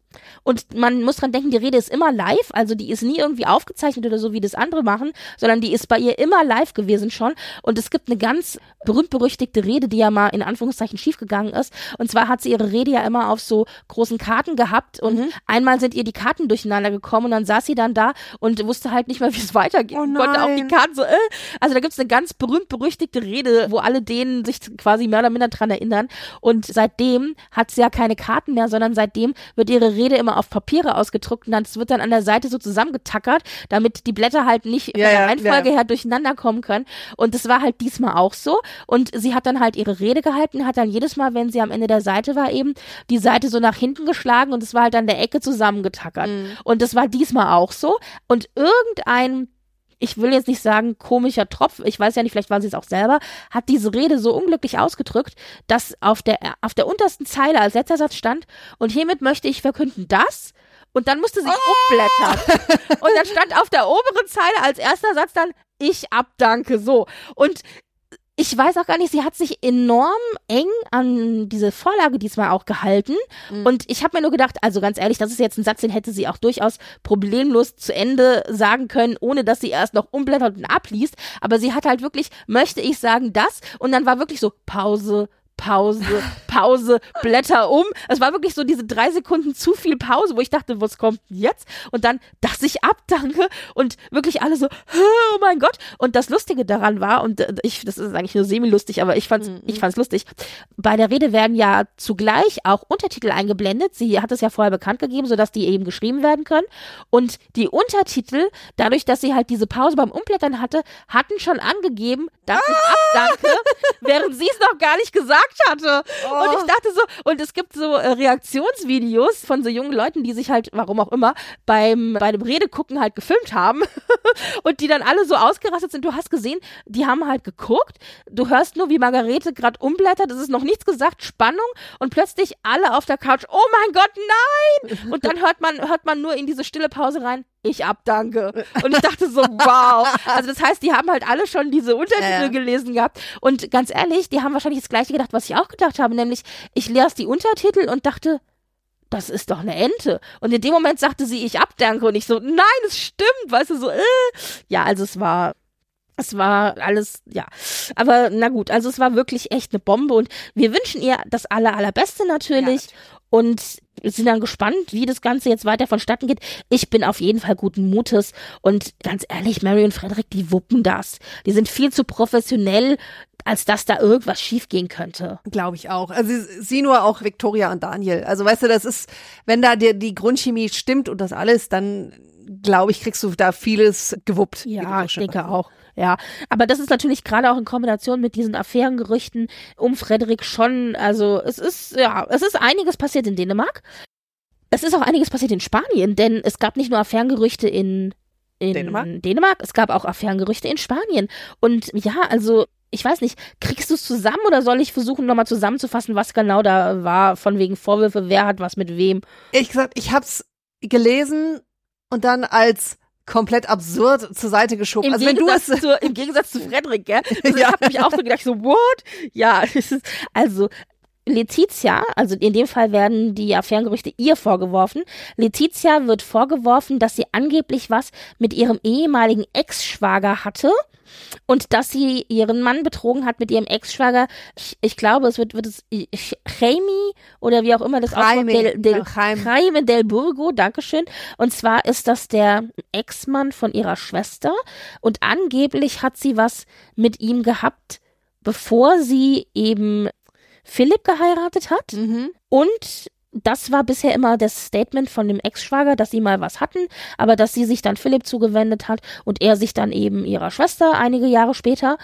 Und man muss dran denken, die Rede ist immer live, also die ist nie irgendwie aufgezeichnet oder so, wie das andere machen, sondern die ist bei ihr immer live gewesen schon. Und es gibt eine ganz berühmt-berüchtigte Rede, die ja mal in Anführungszeichen schiefgegangen ist. Und zwar hat sie ihre Rede ja immer auf so großen Karten gehabt und mhm. einmal sind ihr die Karten durcheinander gekommen und dann saß sie dann da und wusste halt nicht mehr, wie es weitergeht. Oh konnte auch die Karten so, äh. Also da gibt's eine ganz berühmt-berüchtigte Rede, wo alle denen sich quasi mehr oder minder dran erinnern. Und seitdem hat sie ja keine Karten mehr, sondern seitdem wird ihre Rede immer auf Papiere ausgedruckt und dann wird dann an der Seite so zusammengetackert, damit die Blätter halt nicht ja, von der Reihenfolge ja. her durcheinander kommen können. Und das war halt diesmal auch so. Und sie hat dann halt ihre Rede gehalten, hat dann jedes Mal, wenn sie am Ende der Seite war, eben die Seite so nach hinten geschlagen und es war halt an der Ecke zusammengetackert. Mhm. Und das war diesmal auch so. Und irgendein ich will jetzt nicht sagen komischer Tropf, ich weiß ja nicht, vielleicht war sie es auch selber, hat diese Rede so unglücklich ausgedrückt, dass auf der, auf der untersten Zeile als letzter Satz stand, und hiermit möchte ich verkünden das, und dann musste sie oh! umblättern. Und dann stand auf der oberen Zeile als erster Satz dann, ich abdanke, so. Und ich weiß auch gar nicht, sie hat sich enorm eng an diese Vorlage diesmal auch gehalten. Mhm. Und ich habe mir nur gedacht, also ganz ehrlich, das ist jetzt ein Satz, den hätte sie auch durchaus problemlos zu Ende sagen können, ohne dass sie erst noch umblättert und abliest. Aber sie hat halt wirklich, möchte ich sagen, das. Und dann war wirklich so Pause, Pause, Pause, Blätter um. Es war wirklich so diese drei Sekunden zu viel Pause, wo ich dachte, was kommt jetzt? Und dann, dass ich abdanke und wirklich alle so, oh mein Gott. Und das Lustige daran war, und äh, ich, das ist eigentlich nur semi-lustig, aber ich fand's, mhm. ich fand's lustig. Bei der Rede werden ja zugleich auch Untertitel eingeblendet. Sie hat es ja vorher bekannt gegeben, sodass die eben geschrieben werden können. Und die Untertitel, dadurch, dass sie halt diese Pause beim Umblättern hatte, hatten schon angegeben, dass ich ah! abdanke, während sie es noch gar nicht gesagt gesagt hatte. Oh. Und ich dachte so, und es gibt so äh, Reaktionsvideos von so jungen Leuten, die sich halt, warum auch immer, beim, bei dem Redegucken halt gefilmt haben und die dann alle so ausgerastet sind. Du hast gesehen, die haben halt geguckt, du hörst nur, wie Margarete gerade umblättert, es ist noch nichts gesagt, Spannung und plötzlich alle auf der Couch, oh mein Gott, nein! Und dann hört man, hört man nur in diese stille Pause rein, ich abdanke. Und ich dachte so, wow. Also das heißt, die haben halt alle schon diese Untertitel äh. gelesen gehabt. Und ganz ehrlich, die haben wahrscheinlich das gleiche gedacht, was ich auch gedacht habe, nämlich ich las die Untertitel und dachte, das ist doch eine Ente. Und in dem Moment sagte sie, ich abdanke. Und ich so, nein, es stimmt. Weißt du, so, äh. Ja, also es war, es war alles, ja. Aber na gut, also es war wirklich echt eine Bombe und wir wünschen ihr das aller, allerbeste natürlich. Ja. Und sind dann gespannt, wie das Ganze jetzt weiter vonstatten geht. Ich bin auf jeden Fall guten Mutes und ganz ehrlich, Mary und Frederik, die wuppen das. Die sind viel zu professionell, als dass da irgendwas schiefgehen könnte. Glaube ich auch. Also sie nur auch Victoria und Daniel. Also weißt du, das ist, wenn da die, die Grundchemie stimmt und das alles, dann glaube ich, kriegst du da vieles gewuppt. Ja, ich denke auch. Ja, aber das ist natürlich gerade auch in Kombination mit diesen Affärengerüchten um Frederik schon, also es ist, ja, es ist einiges passiert in Dänemark. Es ist auch einiges passiert in Spanien, denn es gab nicht nur Affärengerüchte in, in Dänemark? Dänemark, es gab auch Affärengerüchte in Spanien. Und ja, also ich weiß nicht, kriegst du es zusammen oder soll ich versuchen, nochmal zusammenzufassen, was genau da war, von wegen Vorwürfe, wer hat was mit wem? Ehrlich gesagt, ich hab's gelesen und dann als komplett absurd zur Seite geschoben. Im also Gegensatz wenn du es im Gegensatz zu Frederik, gell? Also ja. Ich habe mich auch so gedacht, so what? Ja, also Letizia, also in dem Fall werden die Affärengerüchte ihr vorgeworfen. Letizia wird vorgeworfen, dass sie angeblich was mit ihrem ehemaligen Ex-Schwager hatte und dass sie ihren Mann betrogen hat mit ihrem Ex-Schwager. Ich, ich, glaube, es wird, wird es Jaime oder wie auch immer das Jaime del, del, Jaime del Burgo, Dankeschön. Und zwar ist das der Ex-Mann von ihrer Schwester und angeblich hat sie was mit ihm gehabt, bevor sie eben Philipp geheiratet hat. Mhm. Und das war bisher immer das Statement von dem Ex-Schwager, dass sie mal was hatten, aber dass sie sich dann Philipp zugewendet hat und er sich dann eben ihrer Schwester einige Jahre später.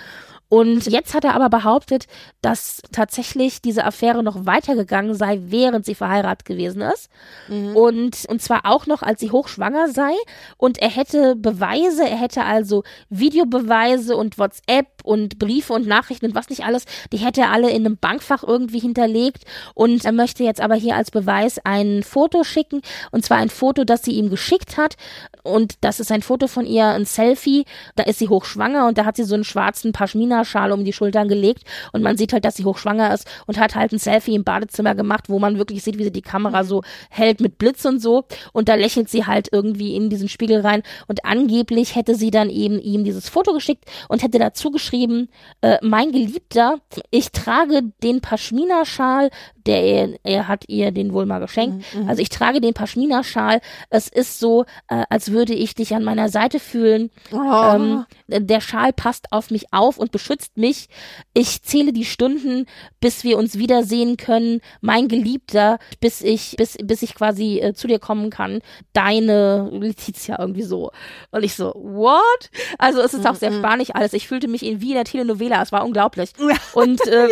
Und jetzt hat er aber behauptet, dass tatsächlich diese Affäre noch weitergegangen sei, während sie verheiratet gewesen ist. Mhm. Und, und zwar auch noch, als sie hochschwanger sei. Und er hätte Beweise, er hätte also Videobeweise und WhatsApp und Briefe und Nachrichten und was nicht alles, die hätte er alle in einem Bankfach irgendwie hinterlegt. Und er möchte jetzt aber hier als Beweis ein Foto schicken. Und zwar ein Foto, das sie ihm geschickt hat. Und das ist ein Foto von ihr, ein Selfie. Da ist sie hochschwanger und da hat sie so einen schwarzen Paschmina Pashmina-Schal um die Schultern gelegt und man sieht halt, dass sie hochschwanger ist und hat halt ein Selfie im Badezimmer gemacht, wo man wirklich sieht, wie sie die Kamera so hält mit Blitz und so. Und da lächelt sie halt irgendwie in diesen Spiegel rein. Und angeblich hätte sie dann eben ihm dieses Foto geschickt und hätte dazu geschrieben, äh, mein Geliebter, ich trage den Pashmina-Schal, der er, er hat ihr den wohl mal geschenkt. Mhm, Also ich trage den Pashmina-Schal. Es ist so, äh, als würde ich dich an meiner Seite fühlen. Oh. Ähm, der Schal passt auf mich auf und beschützt mich. Ich zähle die Stunden, bis wir uns wiedersehen können. Mein Geliebter, bis ich, bis, bis ich quasi äh, zu dir kommen kann. Deine Letizia irgendwie so. Und ich so, what? Also es ist auch sehr spanisch alles. Ich fühlte mich in wie in der Telenovela. Es war unglaublich. Und äh,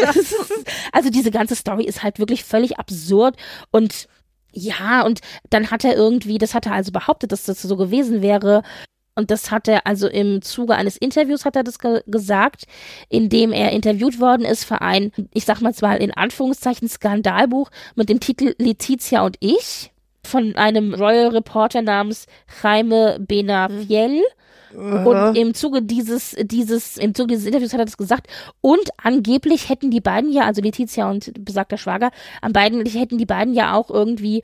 also diese ganze Story ist halt wirklich völlig absurd und ja, und dann hat er irgendwie, das hat er also behauptet, dass das so gewesen wäre. Und das hat er also im Zuge eines Interviews hat er das ge gesagt, in dem er interviewt worden ist für ein, ich sag mal zwar in Anführungszeichen Skandalbuch mit dem Titel Letizia und ich von einem Royal Reporter namens Jaime Benafiel. Und im Zuge dieses, dieses, im Zuge dieses Interviews hat er das gesagt. Und angeblich hätten die beiden ja, also Letizia und besagter Schwager, am beiden hätten die beiden ja auch irgendwie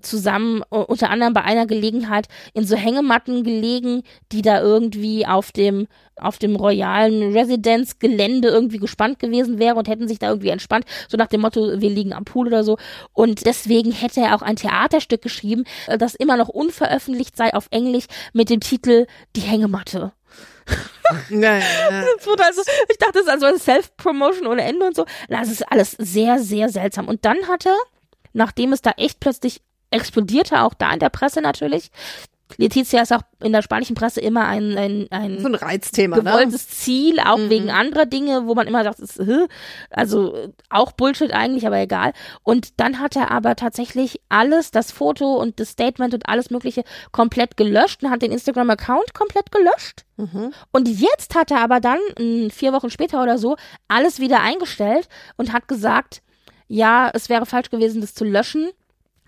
zusammen, unter anderem bei einer Gelegenheit, in so Hängematten gelegen, die da irgendwie auf dem, auf dem royalen Residence-Gelände irgendwie gespannt gewesen wäre und hätten sich da irgendwie entspannt, so nach dem Motto, wir liegen am Pool oder so. Und deswegen hätte er auch ein Theaterstück geschrieben, äh, das immer noch unveröffentlicht sei auf Englisch mit dem Titel Die Hängematte. Wurde also, ich dachte, das ist also eine Self-Promotion ohne Ende und so. Das ist alles sehr, sehr seltsam. Und dann hat er, nachdem es da echt plötzlich explodierte, auch da in der Presse natürlich, Letizia ist auch in der spanischen Presse immer ein, ein, ein So ein Reizthema, ne? gewolltes Ziel, auch Mhm. wegen anderer Dinge, wo man immer sagt, ist, also auch Bullshit eigentlich, aber egal. Und dann hat er aber tatsächlich alles, das Foto und das Statement und alles Mögliche komplett gelöscht und hat den Instagram-Account komplett gelöscht. Mhm. Und jetzt hat er aber dann, mh, vier Wochen später oder so, alles wieder eingestellt und hat gesagt, ja, es wäre falsch gewesen, das zu löschen.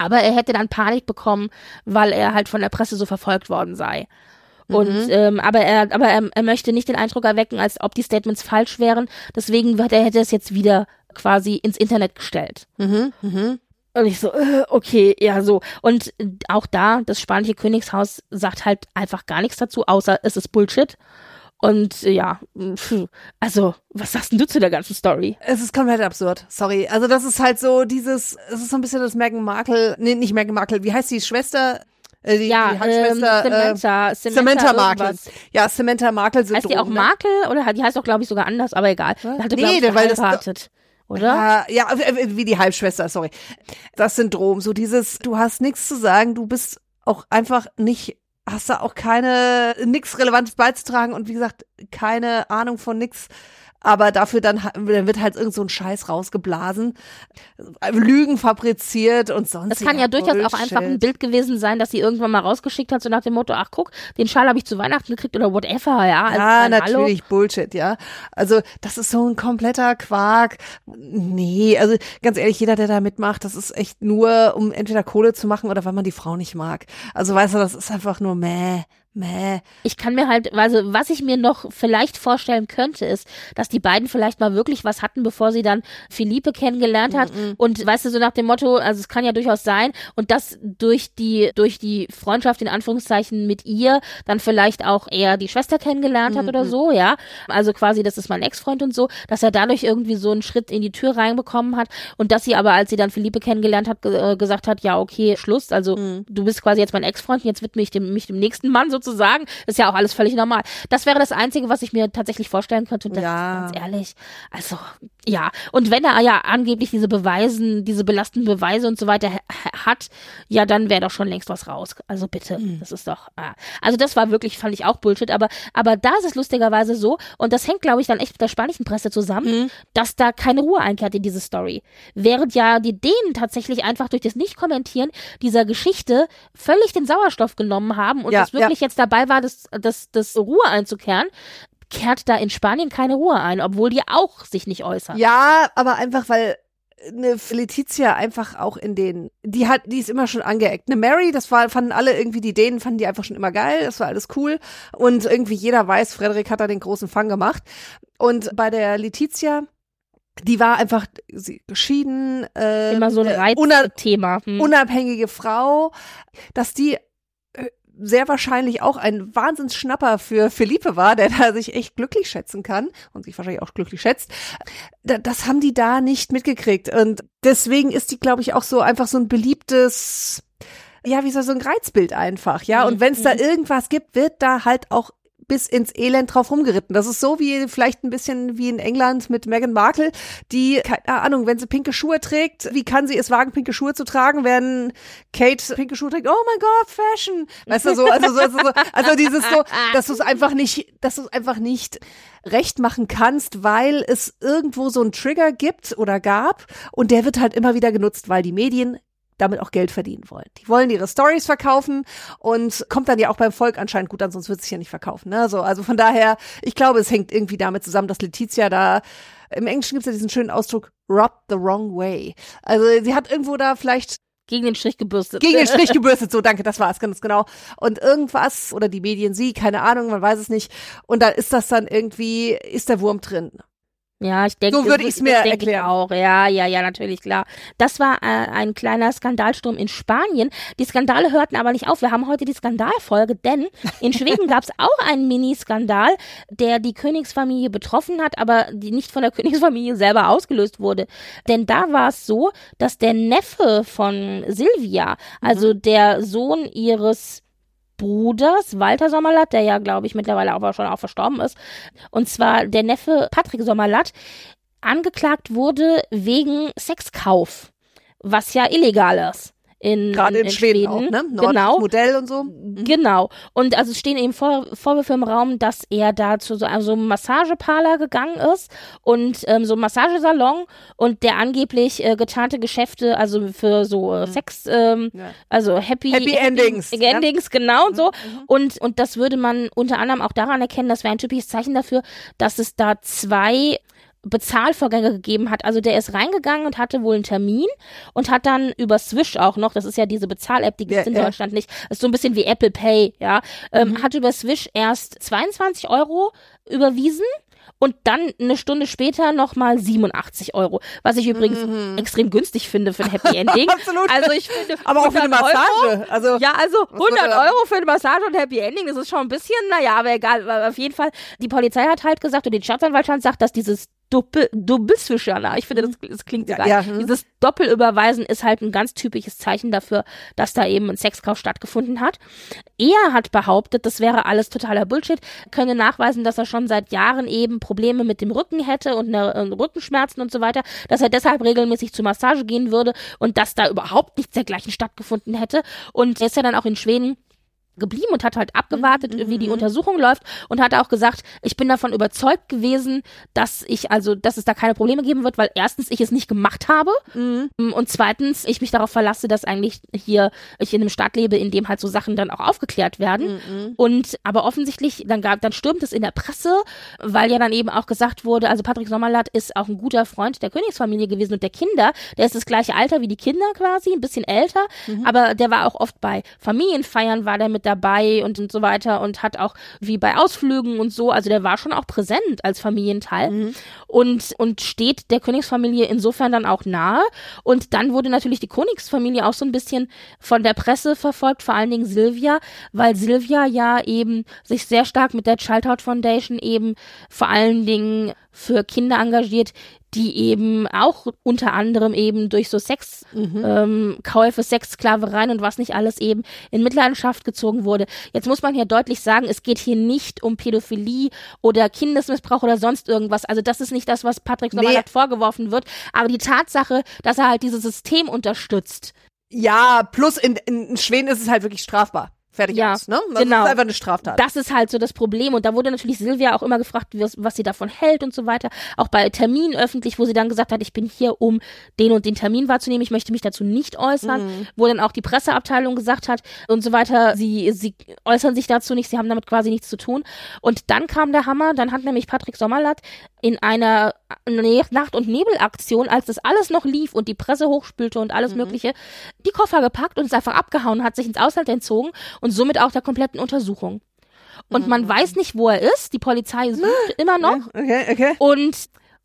Aber er hätte dann Panik bekommen, weil er halt von der Presse so verfolgt worden sei. Und ähm, aber er, aber er, er möchte nicht den Eindruck erwecken, als ob die Statements falsch wären. Deswegen hat er hätte es jetzt wieder quasi ins Internet gestellt. Mhm. Mhm. Und ich so, äh, okay, ja, so. Und auch da, das spanische Königshaus sagt halt einfach gar nichts dazu, außer es ist Bullshit. Und äh, ja, also, was sagst denn du zu der ganzen Story? Es ist komplett absurd. Sorry. Also das ist halt so dieses, es ist so ein bisschen das Meghan Markle, nee, nicht Meghan Markle, wie heißt die Schwester? Äh, die, Ja, die ähm, Halbschwester. äh, Samantha, Samantha Markle. irgendwas. Ja, Samantha Markle Syndrom. Heißt die auch ne? Markle? Oder die heißt auch, glaube ich, sogar anders, aber egal. Hatte, Nee, ich, weil das-. Oder? Ja, ja, äh, wie die Halbschwester, sorry. Das Syndrom, so dieses, du hast nichts zu sagen, du bist auch einfach nicht, hast da auch keine, nix Relevantes beizutragen und wie gesagt, keine Ahnung von nix. Aber dafür dann, dann wird halt irgend so ein Scheiß rausgeblasen, Lügen fabriziert und sonst. Es kann ja durchaus auch einfach ein Bild gewesen sein, dass sie irgendwann mal rausgeschickt hat, so nach dem Motto, ach guck, den Schal habe ich zu Weihnachten gekriegt oder whatever, ja. Also Ja, dann, hallo. natürlich Bullshit, ja. Also das ist so ein kompletter Quark. Nee, also ganz ehrlich, jeder, der da mitmacht, das ist echt nur, um entweder Kohle zu machen oder weil man die Frau nicht mag. Also weißt du, das ist einfach nur meh, meh. Ich kann mir halt, also was ich mir noch vielleicht vorstellen könnte, ist, dass die beiden vielleicht mal wirklich was hatten, bevor sie dann Philippe kennengelernt hat. Und weißt du, so nach dem Motto, also es kann ja durchaus sein, und das durch die, durch die Freundschaft in Anführungszeichen mit ihr dann vielleicht auch eher die Schwester kennengelernt hat oder so, ja. Also quasi, das ist mein Ex-Freund und so, dass er dadurch irgendwie so einen Schritt in die Tür reinbekommen hat und dass sie aber, als sie dann Philippe kennengelernt hat, äh, gesagt hat, ja, okay, Schluss, also du bist quasi jetzt mein Ex-Freund, jetzt widme ich dem, mich dem nächsten Mann sozusagen. ist ja auch alles völlig normal. Das wäre das Einzige, was ich mir tatsächlich vorstellen könnte. Und das Ja. ganz ehrlich. Also, ja. Und wenn er ja angeblich diese Beweisen, diese belastenden Beweise und so weiter ha- hat, ja, dann wäre doch schon längst was raus. Also bitte, das ist doch. Ah. Also das war wirklich, fand ich auch Bullshit. Aber, aber da ist es lustigerweise so, und das hängt, glaube ich, dann echt mit der spanischen Presse zusammen, dass da keine Ruhe einkehrt in diese Story. Während ja die Dänen tatsächlich einfach durch das Nicht-Kommentieren dieser Geschichte völlig den Sauerstoff genommen haben und Ja, es wirklich jetzt dabei war, das, das, das Ruhe einzukehren, kehrt da in Spanien keine Ruhe ein, obwohl die auch sich nicht äußern. Ja, aber einfach weil eine Letizia einfach auch in den, die hat, die ist immer schon angeeckt. Eine Mary, das war, fanden alle irgendwie, die Dänen fanden die einfach schon immer geil, das war alles cool. Und irgendwie jeder weiß, Frederik hat da den großen Fang gemacht. Und bei der Letizia, die war einfach sie, geschieden, äh, Immer so ein äh, Reizthema. Hm. unabhängige Frau, dass die äh, sehr wahrscheinlich auch ein Wahnsinnsschnapper für Philippe war, der da sich echt glücklich schätzen kann und sich wahrscheinlich auch glücklich schätzt. Da- Das haben die da nicht mitgekriegt und deswegen ist die, glaube ich, auch so einfach so ein beliebtes ja, wie so so ein Reizbild einfach, ja. Und wenn es da irgendwas gibt, wird da halt auch bis ins Elend drauf rumgeritten. Das ist so wie vielleicht ein bisschen wie in England mit Meghan Markle, die, keine Ahnung, wenn sie pinke Schuhe trägt, wie kann sie es wagen, pinke Schuhe zu tragen, wenn Kate pinke Schuhe trägt? Oh mein Gott, Fashion! Weißt du, so, also, so, also, so, also dieses so, dass du es einfach nicht, dass du es einfach nicht recht machen kannst, weil es irgendwo so einen Trigger gibt oder gab und der wird halt immer wieder genutzt, weil die Medien damit auch Geld verdienen wollen. Die wollen ihre Stories verkaufen und kommt dann ja auch beim Volk anscheinend gut an, sonst wird es sich ja nicht verkaufen. Ne? So, also von daher, ich glaube, es hängt irgendwie damit zusammen, dass Letizia da im Englischen gibt es ja diesen schönen Ausdruck "rub the wrong way". Also sie hat irgendwo da vielleicht Gegen den Strich gebürstet. gegen den Strich gebürstet. So, danke, das war es ganz genau. Und irgendwas oder die Medien sie, keine Ahnung, man weiß es nicht. Und da ist das dann irgendwie, ist der Wurm drin. Ja, ich denke, So würde das- ich's mir erklären. Ich auch. Ja, ja, ja, natürlich, klar. Das war äh, ein kleiner Skandalsturm in Spanien. Die Skandale hörten aber nicht auf. Wir haben heute die Skandalfolge, denn in Schweden gab es auch einen Mini-Skandal, der die Königsfamilie betroffen hat, aber die nicht von der Königsfamilie selber ausgelöst wurde. Denn da war es so, dass der Neffe von Silvia, also Mhm. der Sohn ihres Bruders, Walter Sommerlatt, der ja, glaube ich, mittlerweile aber schon auch verstorben ist, und zwar der Neffe Patrick Sommerlatt, angeklagt wurde wegen Sexkauf, was ja illegal ist. In, Gerade in, Schweden, auch, ne? Genau. Modell und so. Genau. Und also es stehen eben Vor Vorwürfe im Raum, dass er da zu so einem so einem Massageparler gegangen ist und ähm, so einem Massagesalon und der angeblich äh, getarnte Geschäfte, also für so äh, Sex, ähm, Ja. also Happy, Happy Endings, Happy ja. Endings, genau und so. Und, und das würde man unter anderem auch daran erkennen, das wäre ein typisches Zeichen dafür, dass es da zwei Bezahlvorgänge gegeben hat. Also der ist reingegangen und hatte wohl einen Termin und hat dann über Swish auch noch, das ist ja diese Bezahl-App, die gibt's Ja, in ja. Deutschland nicht, das ist so ein bisschen wie Apple Pay, ja, ähm, Mhm. hat über Swish erst 22 Euro überwiesen und dann eine Stunde später nochmal 87 Euro, was ich übrigens extrem günstig finde für ein Happy Ending. Mhm. Absolut. Also ich finde, Aber auch für eine 100 Euro, Massage. Also, ja, also Was soll 100 da- Euro für eine Massage und Happy Ending, das ist schon ein bisschen, naja, aber egal. Aber Auf jeden Fall, die Polizei hat halt gesagt und die Staatsanwaltschaft sagt, dass dieses Doppel, Doppelswischana, ich finde, das, das klingt Ja, geil. ja, hm. Dieses Doppelüberweisen ist halt ein ganz typisches Zeichen dafür, dass da eben ein Sexkauf stattgefunden hat. Er hat behauptet, das wäre alles totaler Bullshit, könne nachweisen, dass er schon seit Jahren eben Probleme mit dem Rücken hätte und eine, äh, Rückenschmerzen und so weiter, dass er deshalb regelmäßig zur Massage gehen würde und dass da überhaupt nichts dergleichen stattgefunden hätte. Und er ist ja dann auch in Schweden geblieben und hat halt abgewartet, wie die Untersuchung läuft und hat auch gesagt, ich bin davon überzeugt gewesen, dass ich also, dass es da keine Probleme geben wird, weil erstens ich es nicht gemacht habe und zweitens ich mich darauf verlasse, dass eigentlich hier ich in einem Staat lebe, in dem halt so Sachen dann auch aufgeklärt werden. Und aber offensichtlich dann gab dann stürmt es in der Presse, weil ja dann eben auch gesagt wurde, also Patrick Sommerlath ist auch ein guter Freund der Königsfamilie gewesen und der Kinder, der ist das gleiche Alter wie die Kinder quasi, ein bisschen älter, aber der war auch oft bei Familienfeiern war der mit dabei und, und so weiter und hat auch wie bei Ausflügen und so, also der war schon auch präsent als Familienteil und, und steht der Königsfamilie insofern dann auch nahe. Und dann wurde natürlich die Königsfamilie auch so ein bisschen von der Presse verfolgt, vor allen Dingen Silvia, weil Silvia ja eben sich sehr stark mit der Childhood Foundation eben vor allen Dingen für Kinder engagiert, die eben auch unter anderem eben durch so Sexkäufe, ähm, Käufe, Sexsklavereien und was nicht alles eben in Mitleidenschaft gezogen wurde. Jetzt muss man hier deutlich sagen, es geht hier nicht um Pädophilie oder Kindesmissbrauch oder sonst irgendwas. Also das ist nicht das, was Patrick Nee. Sommerlath vorgeworfen wird. Aber die Tatsache, dass er halt dieses System unterstützt, ja, plus in, in Schweden ist es halt wirklich strafbar. Fertig Ja, aus, ne? Das genau. ist einfach eine Straftat. Das ist halt so das Problem. Und da wurde natürlich Silvia auch immer gefragt, was, was sie davon hält und so weiter. Auch bei Terminen öffentlich, wo sie dann gesagt hat, ich bin hier, um den und den Termin wahrzunehmen. Ich möchte mich dazu nicht äußern. Wo dann auch die Presseabteilung gesagt hat und so weiter, sie, sie äußern sich dazu nicht, sie haben damit quasi nichts zu tun. Und dann kam der Hammer, dann hat nämlich Patrick Sommerlath in einer Nacht- und Nebelaktion, als das alles noch lief und die Presse hochspülte und alles mhm. Mögliche, die Koffer gepackt und ist einfach abgehauen, hat sich ins Ausland entzogen und somit auch der kompletten Untersuchung. Und man mhm. weiß nicht, wo er ist. Die Polizei sucht immer noch. Okay, okay. Und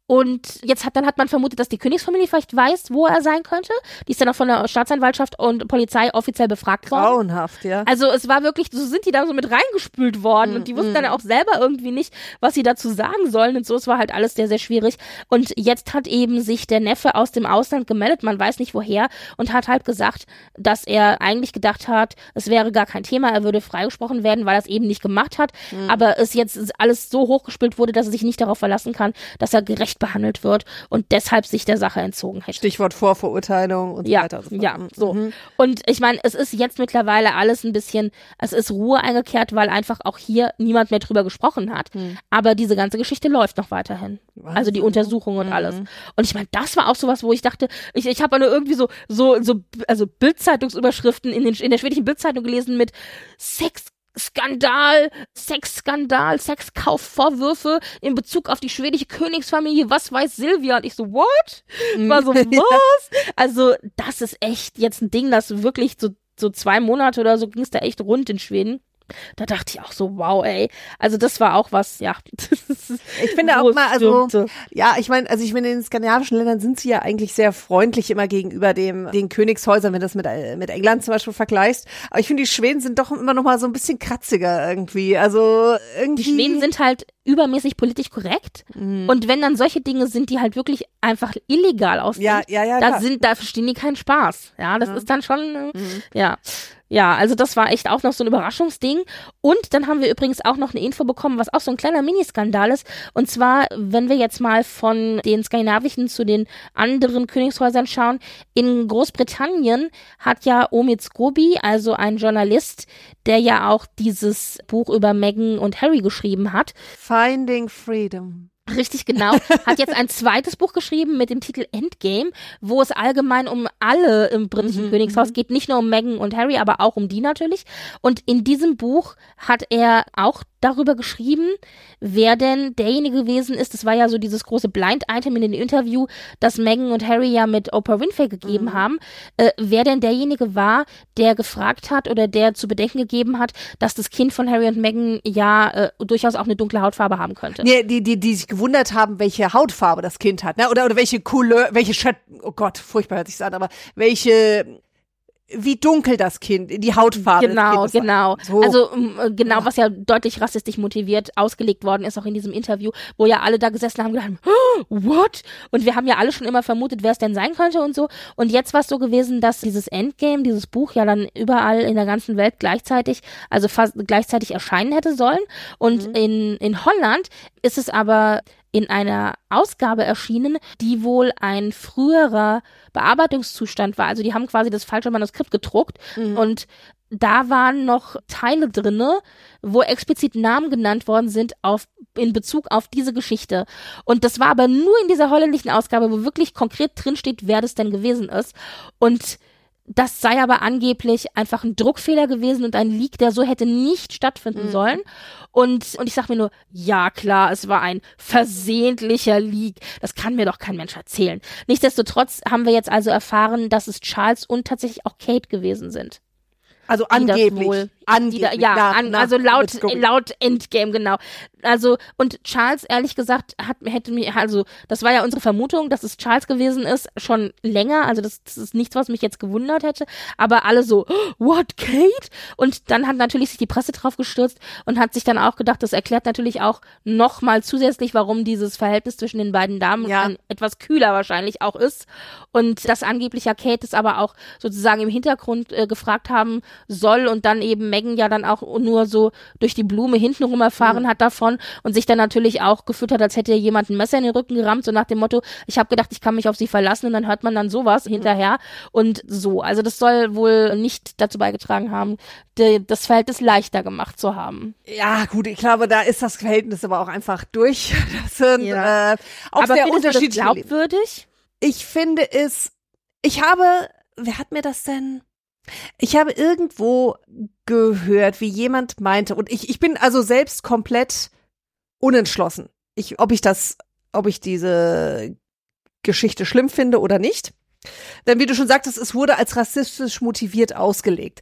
und jetzt hat, dann hat man vermutet, dass die Königsfamilie vielleicht weiß, wo er sein könnte. Die ist dann auch von der Staatsanwaltschaft und Polizei offiziell befragt worden. Grauenhaft, ja. Also es war wirklich, so sind die da so mit reingespült worden mm, und die wussten mm. dann auch selber irgendwie nicht, was sie dazu sagen sollen und so. Es war halt alles sehr, sehr schwierig. Und jetzt hat eben sich der Neffe aus dem Ausland gemeldet, man weiß nicht woher, und hat halt gesagt, dass er eigentlich gedacht hat, es wäre gar kein Thema, er würde freigesprochen werden, weil er es eben nicht gemacht hat. Mm. Aber es jetzt alles so hochgespült wurde, dass er sich nicht darauf verlassen kann, dass er gerecht gerecht behandelt wird und deshalb sich der Sache entzogen hätte. Stichwort Vorverurteilung und ja, so weiter. So ja, so. Mhm. Und ich meine, es ist jetzt mittlerweile alles ein bisschen, es ist Ruhe eingekehrt, weil einfach auch hier niemand mehr drüber gesprochen hat. Mhm. Aber diese ganze Geschichte läuft noch weiterhin. Was? Also die Untersuchung und mhm. alles. Und ich meine, das war auch sowas, wo ich dachte, ich, ich habe nur irgendwie so, so, so, also Bildzeitungsüberschriften in, den, in der schwedischen Bildzeitung gelesen mit Sex Skandal, Sexskandal, Sexkaufvorwürfe in Bezug auf die schwedische Königsfamilie. Was weiß Silvia? Und ich so, what? War so, was? Also, das ist echt jetzt ein Ding, das wirklich so, so zwei Monate oder so ging es da echt rund in Schweden. Da dachte ich auch so, wow, ey. Also das war auch was, ja. ich finde auch mal, also ja, ich meine, also ich meine, in den skandinavischen Ländern sind sie ja eigentlich sehr freundlich immer gegenüber dem den Königshäusern, wenn du das mit mit England zum Beispiel vergleichst. Aber ich finde, die Schweden sind doch immer noch mal so ein bisschen kratziger irgendwie. Also irgendwie. Die Schweden sind halt übermäßig politisch korrekt. Mhm. Und wenn dann solche Dinge sind, die halt wirklich einfach illegal aussehen, ja, ja, ja, da klar. sind, da verstehen die keinen Spaß. Ja, das ja. ist dann schon, äh, mhm. ja. Ja, also das war echt auch noch so ein Überraschungsding. Und dann haben wir übrigens auch noch eine Info bekommen, was auch so ein kleiner Miniskandal ist. Und zwar, wenn wir jetzt mal von den skandinavischen zu den anderen Königshäusern schauen, in Großbritannien hat ja Omid Scobie, also ein Journalist, der ja auch dieses Buch über Meghan und Harry geschrieben hat. Finding Freedom. Richtig genau. Hat jetzt ein zweites Buch geschrieben mit dem Titel Endgame, wo es allgemein um alle im britischen mhm. Königshaus mhm. geht. Nicht nur um Meghan und Harry, aber auch um die natürlich. Und in diesem Buch hat er auch darüber geschrieben, wer denn derjenige gewesen ist. Das war ja so dieses große Blind-Item in dem Interview, das Meghan und Harry ja mit Oprah Winfrey gegeben mhm. haben. Äh, wer denn derjenige war, der gefragt hat oder der zu bedenken gegeben hat, dass das Kind von Harry und Meghan ja äh, durchaus auch eine dunkle Hautfarbe haben könnte. Nee, die, die, die sich gewundert haben, welche Hautfarbe das Kind hat, ne? Oder, oder welche Couleur, welche Schatten, oh Gott, furchtbar hört sich an, aber welche wie dunkel das Kind, die Hautfarbe. Genau, genau. So. Also äh, genau, was ja deutlich rassistisch motiviert ausgelegt worden ist, auch in diesem Interview, wo ja alle da gesessen haben und gedacht, oh, what? Und wir haben ja alle schon immer vermutet, wer es denn sein könnte und so. Und jetzt war es so gewesen, dass dieses Endgame, dieses Buch ja dann überall in der ganzen Welt gleichzeitig, also fast gleichzeitig erscheinen hätte sollen. Und mhm. in, in Holland ist es aber in einer Ausgabe erschienen, die wohl ein früherer Bearbeitungszustand war. Also die haben quasi das falsche Manuskript gedruckt mhm. und da waren noch Teile drinne, wo explizit Namen genannt worden sind auf in Bezug auf diese Geschichte. Und das war aber nur in dieser holländischen Ausgabe, wo wirklich konkret drinsteht, wer das denn gewesen ist. Und das sei aber angeblich einfach ein Druckfehler gewesen und ein Leak, der so hätte nicht stattfinden mhm. sollen. Und, und ich sag mir nur, ja klar, es war ein versehentlicher Leak. Das kann mir doch kein Mensch erzählen. Nichtsdestotrotz haben wir jetzt also erfahren, dass es Charles und tatsächlich auch Kate gewesen sind. Also angeblich. Wohl, angeblich. Die, ja, nach, an, nach, also laut, laut Endgame, genau. Also, und Charles, ehrlich gesagt, hat, hätte mir, also, das war ja unsere Vermutung, dass es Charles gewesen ist, schon länger. Also, das, das ist nichts, was mich jetzt gewundert hätte. Aber alle so, what, Kate? Und dann hat natürlich sich die Presse drauf gestürzt und hat sich dann auch gedacht, das erklärt natürlich auch nochmal zusätzlich, warum dieses Verhältnis zwischen den beiden Damen ja. etwas kühler wahrscheinlich auch ist. Und dass angeblich ja Kate es aber auch sozusagen im Hintergrund äh, gefragt haben, soll und dann eben Megan ja dann auch nur so durch die Blume hintenrum erfahren mhm. hat davon und sich dann natürlich auch gefühlt hat, als hätte jemand ein Messer in den Rücken gerammt, so nach dem Motto, ich habe gedacht, ich kann mich auf sie verlassen und dann hört man dann sowas mhm. hinterher und so. Also das soll wohl nicht dazu beigetragen haben, die, das Verhältnis leichter gemacht zu haben. Ja, gut, ich glaube, da ist das Verhältnis aber auch einfach durch. Das sind ja. äh, auch aber sehr unterschiedlich. glaubwürdig? Ich finde es, ich habe, wer hat mir das denn? Ich habe irgendwo gehört, wie jemand meinte, und ich, ich bin also selbst komplett unentschlossen, ich, ob ich das ob ich diese Geschichte schlimm finde oder nicht. Denn wie du schon sagtest, es wurde als rassistisch motiviert ausgelegt.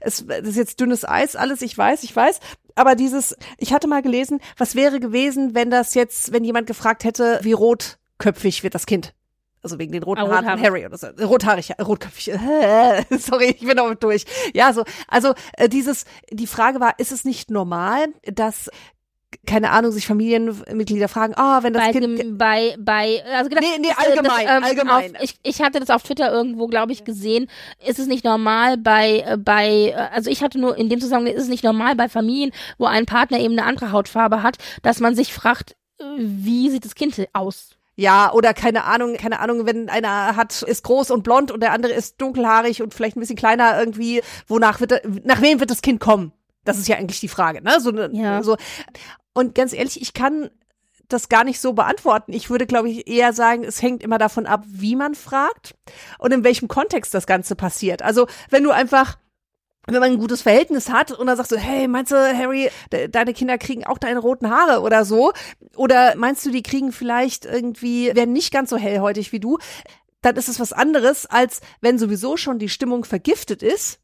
Es das ist jetzt dünnes Eis, alles, ich weiß, ich weiß. Aber dieses, ich hatte mal gelesen, was wäre gewesen, wenn das jetzt, wenn jemand gefragt hätte, wie rotköpfig wird das Kind? Also wegen den roten Ah, Haaren von. Harry oder so. Rothaarig, rotköpfig. Sorry, ich bin auch durch. Ja, so, also äh, dieses, die Frage war, ist es nicht normal, dass keine Ahnung, sich Familienmitglieder fragen, ah, wenn das bei, Kind dem- bei, bei, also genau, Nee, nee, äh, allgemein, das, ähm, allgemein. Auf, ich, ich hatte das auf Twitter irgendwo, glaube ich, gesehen. Ist es nicht normal bei, äh, bei, äh, also ich hatte nur in dem Zusammenhang, ist es nicht normal bei Familien, wo ein Partner eben eine andere Hautfarbe hat, dass man sich fragt, wie sieht das Kind aus? Ja, oder keine Ahnung, keine Ahnung, wenn einer hat, ist groß und blond und der andere ist dunkelhaarig und vielleicht ein bisschen kleiner irgendwie, wonach wird, nach wem wird das Kind kommen? Das ist ja eigentlich die Frage, ne? So, ne- Ja. so. Und ganz ehrlich, ich kann das gar nicht so beantworten. Ich würde, glaube ich, eher sagen, es hängt immer davon ab, wie man fragt und in welchem Kontext das Ganze passiert. Also, wenn du einfach wenn man ein gutes Verhältnis hat und dann sagst du, hey, meinst du, Harry, de deine Kinder kriegen auch deine roten Haare oder so? Oder meinst du, die kriegen vielleicht irgendwie, werden nicht ganz so hellhäutig wie du? Dann ist es was anderes, als wenn sowieso schon die Stimmung vergiftet ist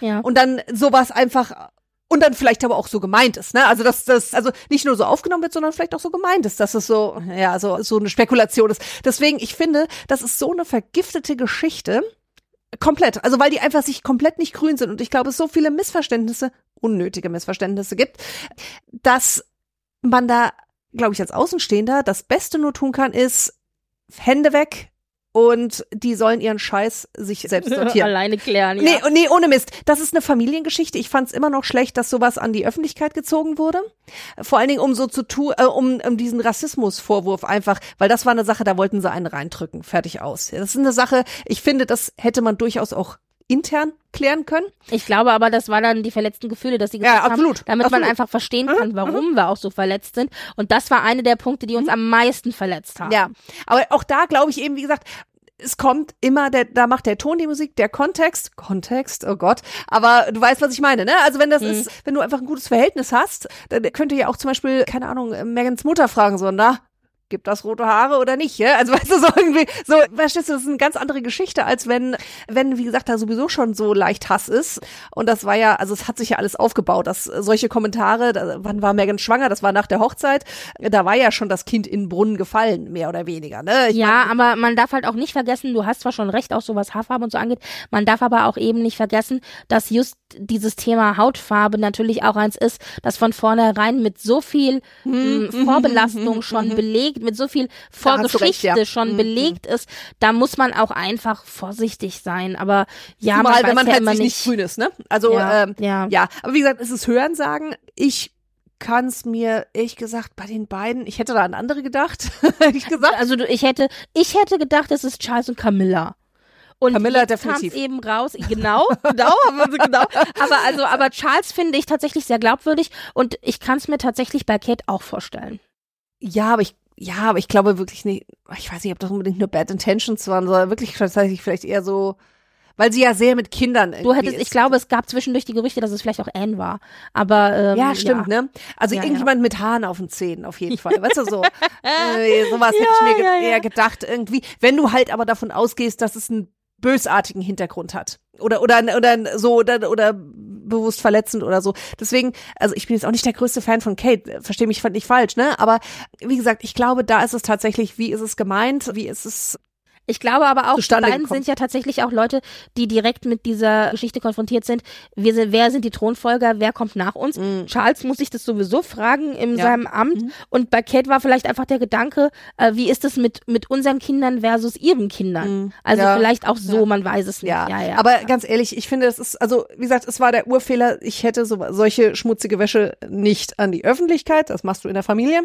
Ja. und dann sowas einfach und dann vielleicht aber auch so gemeint ist, ne? Also dass das also nicht nur so aufgenommen wird, sondern vielleicht auch so gemeint ist, dass es so ja so so eine Spekulation ist. Deswegen ich finde, das ist so eine vergiftete Geschichte komplett, also weil die einfach sich komplett nicht grün sind. Und ich glaube, es so viele Missverständnisse, unnötige Missverständnisse gibt, dass man da glaube ich als Außenstehender das Beste nur tun kann ist Hände weg und die sollen ihren Scheiß sich selbst sortieren. Alleine klären, ja. Nee, nee, ohne Mist. Das ist eine Familiengeschichte. Ich fand es immer noch schlecht, dass sowas an die Öffentlichkeit gezogen wurde. Vor allen Dingen, um so zu tun, äh, um, um diesen Rassismusvorwurf einfach, weil das war eine Sache, da wollten sie einen reindrücken. Fertig aus. Das ist eine Sache, ich finde, das hätte man durchaus auch intern klären können. Ich glaube aber, das waren dann die verletzten Gefühle, dass sie gesagt Ja, absolut, haben, damit man absolut. einfach verstehen kann, warum wir auch so verletzt sind. Und das war eine der Punkte, die uns am meisten verletzt haben. Ja, aber auch da glaube ich eben, wie gesagt, es kommt immer, der, da macht der Ton die Musik, der Kontext, Kontext, oh Gott, aber du weißt, was ich meine, ne? Also wenn das ist, wenn du einfach ein gutes Verhältnis hast, dann könnte ja auch zum Beispiel, keine Ahnung, Megans Mutter fragen so, na, gibt das rote Haare oder nicht, ja? Also weißt du, so irgendwie, so, verstehst du, das ist eine ganz andere Geschichte, als wenn, wenn, wie gesagt, da sowieso schon so leicht Hass ist. Und das war ja, also es hat sich ja alles aufgebaut, dass solche Kommentare, da, wann war Megan schwanger? Das war nach der Hochzeit, da war ja schon das Kind in den Brunnen gefallen, mehr oder weniger, ne? Ich Ja, aber man darf halt auch nicht vergessen, du hast zwar schon recht, auch so was Haarfarbe und so angeht, man darf aber auch eben nicht vergessen, dass just dieses Thema Hautfarbe natürlich auch eins ist, das von vornherein mit so viel Hm, mh, Vorbelastung schon belegt, mit so viel du recht, Vorgeschichte ja. schon Mhm. belegt ist, da muss man auch einfach vorsichtig sein. Aber ja, Zumal, man weiß wenn man ja halt immer sich nicht grün ist, ne? Also, Ja, ähm, ja. ja. Aber wie gesagt, es ist Hörensagen. Ich kann es mir, ehrlich gesagt, bei den beiden, ich hätte da an andere gedacht, ehrlich gesagt. Also ich hätte, ich hätte gedacht, es ist Charles und Camilla. Und Camilla definitiv. eben raus, genau, genau, aber genau. Aber also, aber Charles finde ich tatsächlich sehr glaubwürdig und ich kann es mir tatsächlich bei Kate auch vorstellen. Ja, aber ich, ja, aber ich glaube wirklich nicht, ich weiß nicht, ob das unbedingt nur Bad Intentions waren, sondern wirklich tatsächlich vielleicht eher so, weil sie ja sehr mit Kindern Du irgendwie hättest, ist. ich glaube, es gab zwischendurch die Gerüchte, dass es vielleicht auch Anne war. Aber ähm, Ja, stimmt, ne? Also Ja, irgendjemand mit Haaren auf den Zähnen, auf jeden Fall. Weißt du, so, äh, sowas hätte ich mir ge ja, ja. eher gedacht, irgendwie. Wenn du halt aber davon ausgehst, dass es einen bösartigen Hintergrund hat. Oder, oder, oder so, oder, oder bewusst verletzend oder so. Deswegen, also ich bin jetzt auch nicht der größte Fan von Kate, verstehe mich nicht falsch, ne? Aber wie gesagt, ich glaube, da ist es tatsächlich, wie ist es gemeint, wie ist es Ich glaube aber auch, die beiden gekommen. sind ja tatsächlich auch Leute, die direkt mit dieser Geschichte konfrontiert sind. Wir sind wer sind die Thronfolger? Wer kommt nach uns? Charles muss sich das sowieso fragen in Mhm. Ja. seinem Amt. Und bei Kate war vielleicht einfach der Gedanke, äh, wie ist es mit, mit unseren Kindern versus ihren Kindern? Also Mhm. Ja. vielleicht auch so, man weiß es nicht. Ja, ja, ja. aber ganz ehrlich, ich finde, es ist, also wie gesagt, es war der Urfehler. Ich hätte so, solche schmutzige Wäsche nicht an die Öffentlichkeit. Das machst du in der Familie.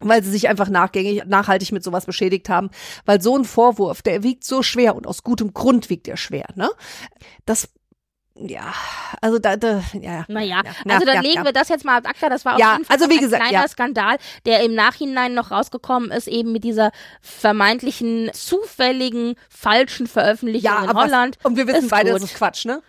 Weil sie sich einfach nachgängig, nachhaltig mit sowas beschädigt haben. Weil so ein Vorwurf, der wiegt so schwer und aus gutem Grund wiegt er schwer, ne? Das, ja, also da, da ja. Naja, Ja, also dann ja, legen ja. wir das jetzt mal ad acta. Das war auf jeden Fall also wie ein gesagt, kleiner ja. Skandal, der im Nachhinein noch rausgekommen ist, eben mit dieser vermeintlichen, zufälligen, falschen Veröffentlichung Ja, in Holland. Was, und wir wissen Ist beide, gut. das ist Quatsch, ne?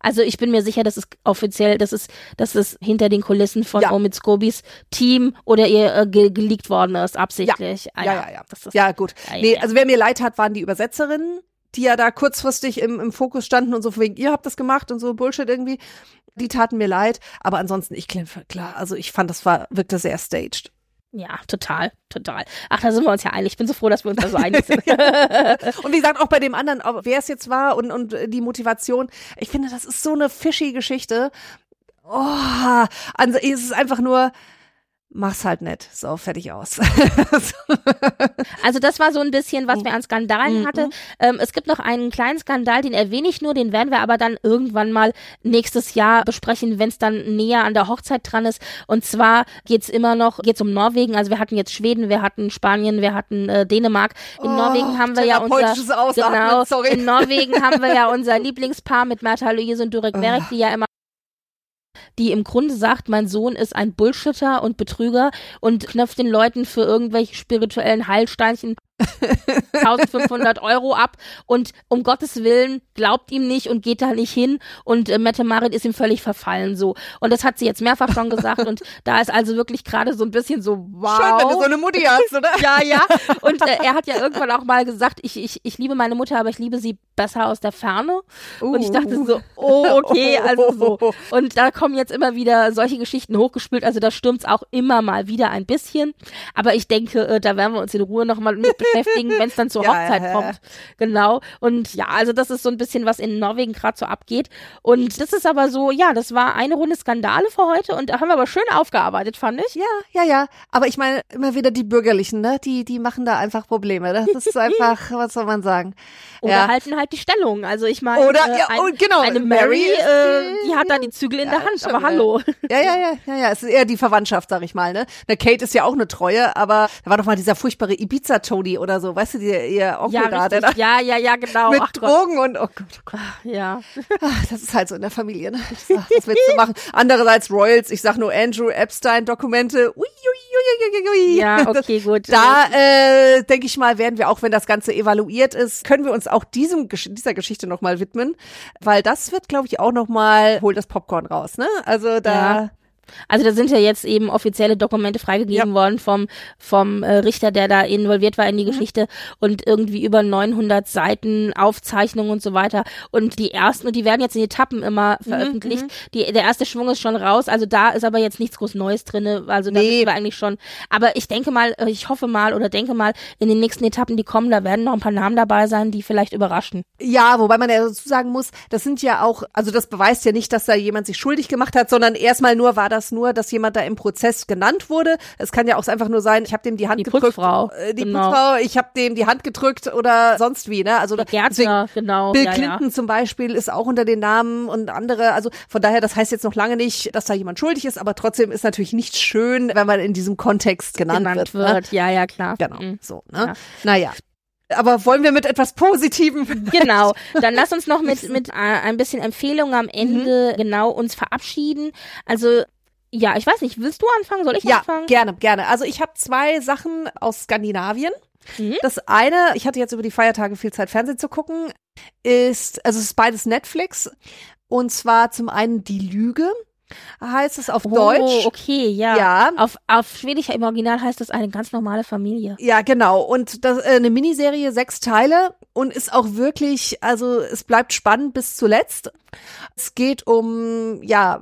Also ich bin mir sicher, dass es offiziell, dass es, dass es hinter den Kulissen von Ja. Omid Skobis Team oder ihr äh, ge geleakt worden ist, absichtlich. Ah, ja, ja, ja. Das ist, Ja, gut. Ja, ja, nee, ja. also wer mir leid hat, waren die Übersetzerinnen, die ja da kurzfristig im, im Fokus standen und so wegen, ihr habt das gemacht und so Bullshit irgendwie. Die taten mir leid. Aber ansonsten, ich klar, also ich fand, das war, wirkte sehr staged. Ja, total, total. Ach, da sind wir uns ja einig. Ich bin so froh, dass wir uns da so einig sind. Und wie gesagt, auch bei dem anderen, wer es jetzt war und, und äh, die Motivation, ich finde, das ist so eine fishy Geschichte. Oh, also es ist einfach nur, mach's halt nett. So, fertig aus. Also das war so ein bisschen, was wir an Skandalen Mhm. hatte. Ähm, es gibt noch einen kleinen Skandal, den erwähne ich nur, den werden wir aber dann irgendwann mal nächstes Jahr besprechen, wenn es dann näher an der Hochzeit dran ist. Und zwar geht's immer noch, geht's um Norwegen. Also wir hatten jetzt Schweden, wir hatten Spanien, wir hatten äh, Dänemark. In Oh, Norwegen haben wir ja unser Ausatmen, genau. sorry. In Norwegen haben wir ja unser Lieblingspaar mit Märtha Louise und Durek Verek, die ja immer die im Grunde sagt, mein Sohn ist ein Bullshitter und Betrüger und knöpft den Leuten für irgendwelche spirituellen Heilsteinchen 1500 Euro ab und um Gottes Willen glaubt ihm nicht und geht da nicht hin und äh, Mette Marit ist ihm völlig verfallen so und das hat sie jetzt mehrfach schon gesagt und da ist also wirklich gerade so ein bisschen so wow Schön, wenn du so eine Mutti hast, oder? ja, ja. Und äh, er hat ja irgendwann auch mal gesagt, ich, ich, ich liebe meine Mutter, aber ich liebe sie besser aus der Ferne. Und ich dachte so, oh, okay, also so. Und da kommen jetzt immer wieder solche Geschichten hochgespült. Also da stürmt's auch immer mal wieder ein bisschen. Aber ich denke, äh, da werden wir uns in Ruhe nochmal mit beschäftigen, wenn es dann zur Ja, Hochzeit ja, ja. kommt. Genau. Und ja, also das ist so ein bisschen, was in Norwegen gerade so abgeht. Und das ist aber so, ja, das war eine Runde Skandale für heute und da haben wir aber schön aufgearbeitet, fand ich. Ja, ja, ja. Aber ich meine, immer wieder die Bürgerlichen, ne? Die, die machen da einfach Probleme. Das ist einfach, was soll man sagen? Oder ja. halten halt die Stellung. Also ich meine, Oder, äh, ja, ein, genau. eine Mary Mary, äh, die- die hat da die Zügel in Ja, der Hand. schon, Aber ja. hallo. Ja, ja, ja, ja, ja. Es ist eher die Verwandtschaft, sag ich mal, ne? Na, Kate ist ja auch eine Treue, aber da war doch mal dieser furchtbare Ibiza-Tony oder so, weißt du, die, ihr Onkel Ja, da, der da ja, ja, ja, genau. mit Ach Gott. Drogen und, oh Gott, oh Gott. Ja. Ach, das ist halt so in der Familie, ne? Das, das willst du machen. Andererseits Royals, ich sag nur Andrew Epstein-Dokumente. Ui, ui, ui, ui, ui, ui. Ja, okay, gut. Da äh, denke ich mal, werden wir auch, wenn das Ganze evaluiert ist, können wir uns auch diesem dieser Geschichte noch mal widmen, weil das wird, glaube ich, auch noch mal hol das Popcorn raus, ne? Also da Ja. Also da sind ja jetzt eben offizielle Dokumente freigegeben worden vom vom äh, Richter, der da involviert war in Mhm. die Geschichte und irgendwie über 900 Seiten Aufzeichnungen und so weiter und die ersten und die werden jetzt in Etappen immer Mhm, veröffentlicht. Die der erste Schwung ist schon raus, also da ist aber jetzt nichts groß Neues drinne, also da Nee. wissen wir eigentlich schon. Aber ich denke mal, äh, ich hoffe mal oder denke mal, in den nächsten Etappen, die kommen, da werden noch ein paar Namen dabei sein, die vielleicht überraschen. Ja, wobei man ja dazu sagen muss, das sind ja auch, also das beweist ja nicht, dass da jemand sich schuldig gemacht hat, sondern erstmal nur war das nur, dass jemand da im Prozess genannt wurde. Es kann ja auch einfach nur sein, ich habe dem die Hand Die gedrückt. Putzfrau, Äh, die genau. Putzfrau, ich habe dem die Hand gedrückt oder sonst wie, ne? Also deswegen- Gärtner, genau. Bill ja, Clinton zum Beispiel ist auch unter den Namen und andere. Also von daher, das heißt jetzt noch lange nicht, dass da jemand schuldig ist, aber trotzdem ist natürlich nicht schön, wenn man in diesem Kontext ja. genannt, genannt wird. wird. Ja, ja, klar. Ne? Genau, Mhm. so. Ne? Ja. Naja. Aber wollen wir mit etwas Positivem? Genau. Dann lass uns noch mit, mit äh, ein bisschen Empfehlung am Mhm. Ende genau uns verabschieden. Also, ja, ich weiß nicht, willst du anfangen? Soll ich Ja, anfangen? gerne, gerne. Also ich habe zwei Sachen aus Skandinavien. Mhm. Das eine, ich hatte jetzt über die Feiertage viel Zeit Fernsehen zu gucken, ist, also es ist beides Netflix. Und zwar zum einen Die Lüge, heißt es auf Oh, Deutsch. okay, ja. Ja. Auf, auf Schwedisch im Original heißt das eine ganz normale Familie. Ja, genau. Und das äh, eine Miniserie, sechs Teile und ist auch wirklich, also es bleibt spannend bis zuletzt. Es geht um ja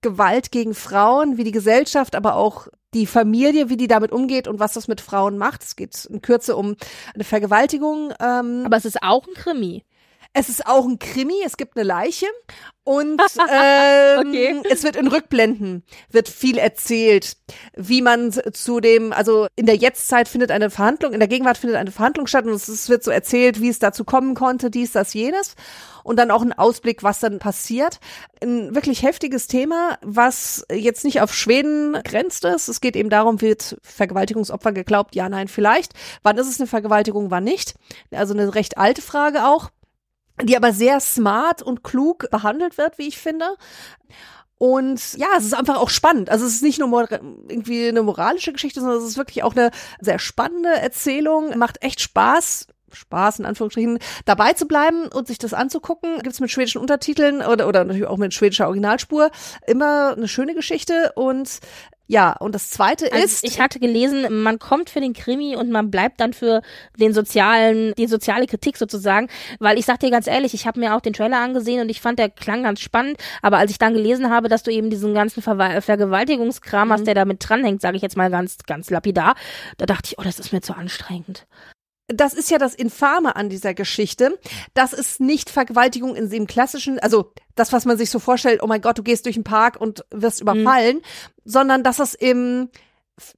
Gewalt gegen Frauen, wie die Gesellschaft, aber auch die Familie, wie die damit umgeht und was das mit Frauen macht. Es geht in Kürze um eine Vergewaltigung. Ähm, Aber es ist auch ein Krimi. Es ist auch ein Krimi, es gibt eine Leiche und ähm, Okay. es wird in Rückblenden, wird viel erzählt, wie man zu dem, also in der Jetztzeit findet eine Verhandlung, in der Gegenwart findet eine Verhandlung statt und es es wird so erzählt, wie es dazu kommen konnte, dies, das, jenes und dann auch ein Ausblick, was dann passiert. Ein wirklich heftiges Thema, was jetzt nicht auf Schweden grenzt ist. Es geht eben darum, wird Vergewaltigungsopfer geglaubt? Ja, nein, vielleicht. Wann ist es eine Vergewaltigung, wann nicht? Also eine recht alte Frage auch die aber sehr smart und klug behandelt wird, wie ich finde. Und ja, es ist einfach auch spannend. Also es ist nicht nur irgendwie eine moralische Geschichte, sondern es ist wirklich auch eine sehr spannende Erzählung. Macht echt Spaß. Spaß, in Anführungsstrichen, dabei zu bleiben und sich das anzugucken. Gibt's mit schwedischen Untertiteln oder, oder natürlich auch mit schwedischer Originalspur. Immer eine schöne Geschichte und ja, und das zweite also ist. Ich hatte gelesen, man kommt für den Krimi und man bleibt dann für den sozialen, die soziale Kritik sozusagen. Weil ich sag dir ganz ehrlich, ich habe mir auch den Trailer angesehen und ich fand, der klang ganz spannend. Aber als ich dann gelesen habe, dass du eben diesen ganzen Ver Vergewaltigungskram mhm. hast, der damit dranhängt, sage ich jetzt mal ganz, ganz lapidar, da dachte ich, oh, das ist mir zu anstrengend das ist ja das Infame an dieser Geschichte, dass es nicht Vergewaltigung in dem klassischen, also das, was man sich so vorstellt, oh mein Gott, du gehst durch den Park und wirst mhm. überfallen, mhm. sondern dass es im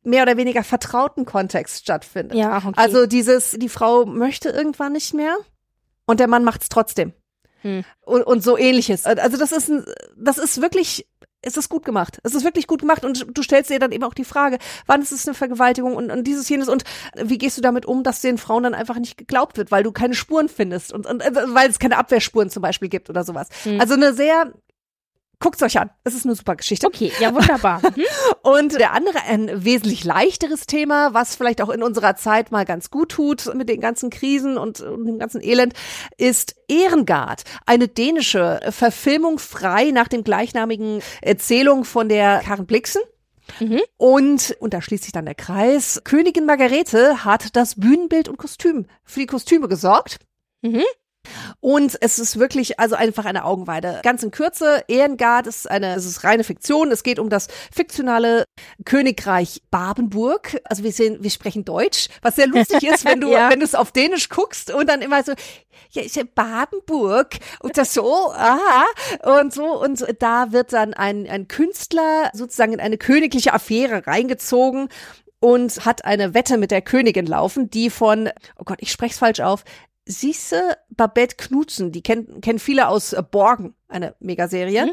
mehr oder weniger vertrauten Kontext stattfindet. Ja, okay. Also dieses, die Frau möchte irgendwann nicht mehr und der Mann macht es trotzdem. Hm. Und, und so ähnliches. Also das ist ein, das ist wirklich es ist gut gemacht. Es ist wirklich gut gemacht und du stellst dir dann eben auch die Frage, wann ist es eine Vergewaltigung und, und dieses jenes und wie gehst du damit um, dass den Frauen dann einfach nicht geglaubt wird, weil du keine Spuren findest und, und äh, weil es keine Abwehrspuren zum Beispiel gibt oder sowas. Mhm. Also eine sehr Guckt's euch an. Es ist eine super Geschichte. Okay, ja, wunderbar. Mhm. Und der andere, ein wesentlich leichteres Thema, was vielleicht auch in unserer Zeit mal ganz gut tut mit den ganzen Krisen und, und dem ganzen Elend, ist Ehrengard. Eine dänische Verfilmung frei nach dem gleichnamigen Erzählung von der Karen Blixen. Mhm. Und, und da schließt sich dann der Kreis, Königin Margarete hat das Bühnenbild und Kostüm für die Kostüme gesorgt. Mhm. Und es ist wirklich also einfach eine Augenweide. Ganz in Kürze, Ehrengard ist eine, es ist reine Fiktion. Es geht um das fiktionale Königreich Babenburg. Also wir sehen, wir sprechen Deutsch, was sehr lustig ist, wenn du, ja. wenn du es auf Dänisch guckst und dann immer so, ja, ja Babenburg und das so, aha, und so. Und da wird dann ein, ein Künstler sozusagen in eine königliche Affäre reingezogen und hat eine Wette mit der Königin laufen, die von, oh Gott, ich spreche es falsch auf, Sisse Babette Knudsen, die kennen, kennen viele aus äh, Borgen, eine Megaserie, mhm.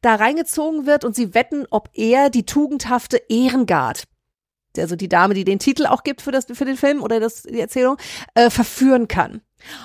da reingezogen wird und sie wetten, ob er die tugendhafte Ehrengard, also die Dame, die den Titel auch gibt für, das, für den Film oder das, die Erzählung, äh, verführen kann.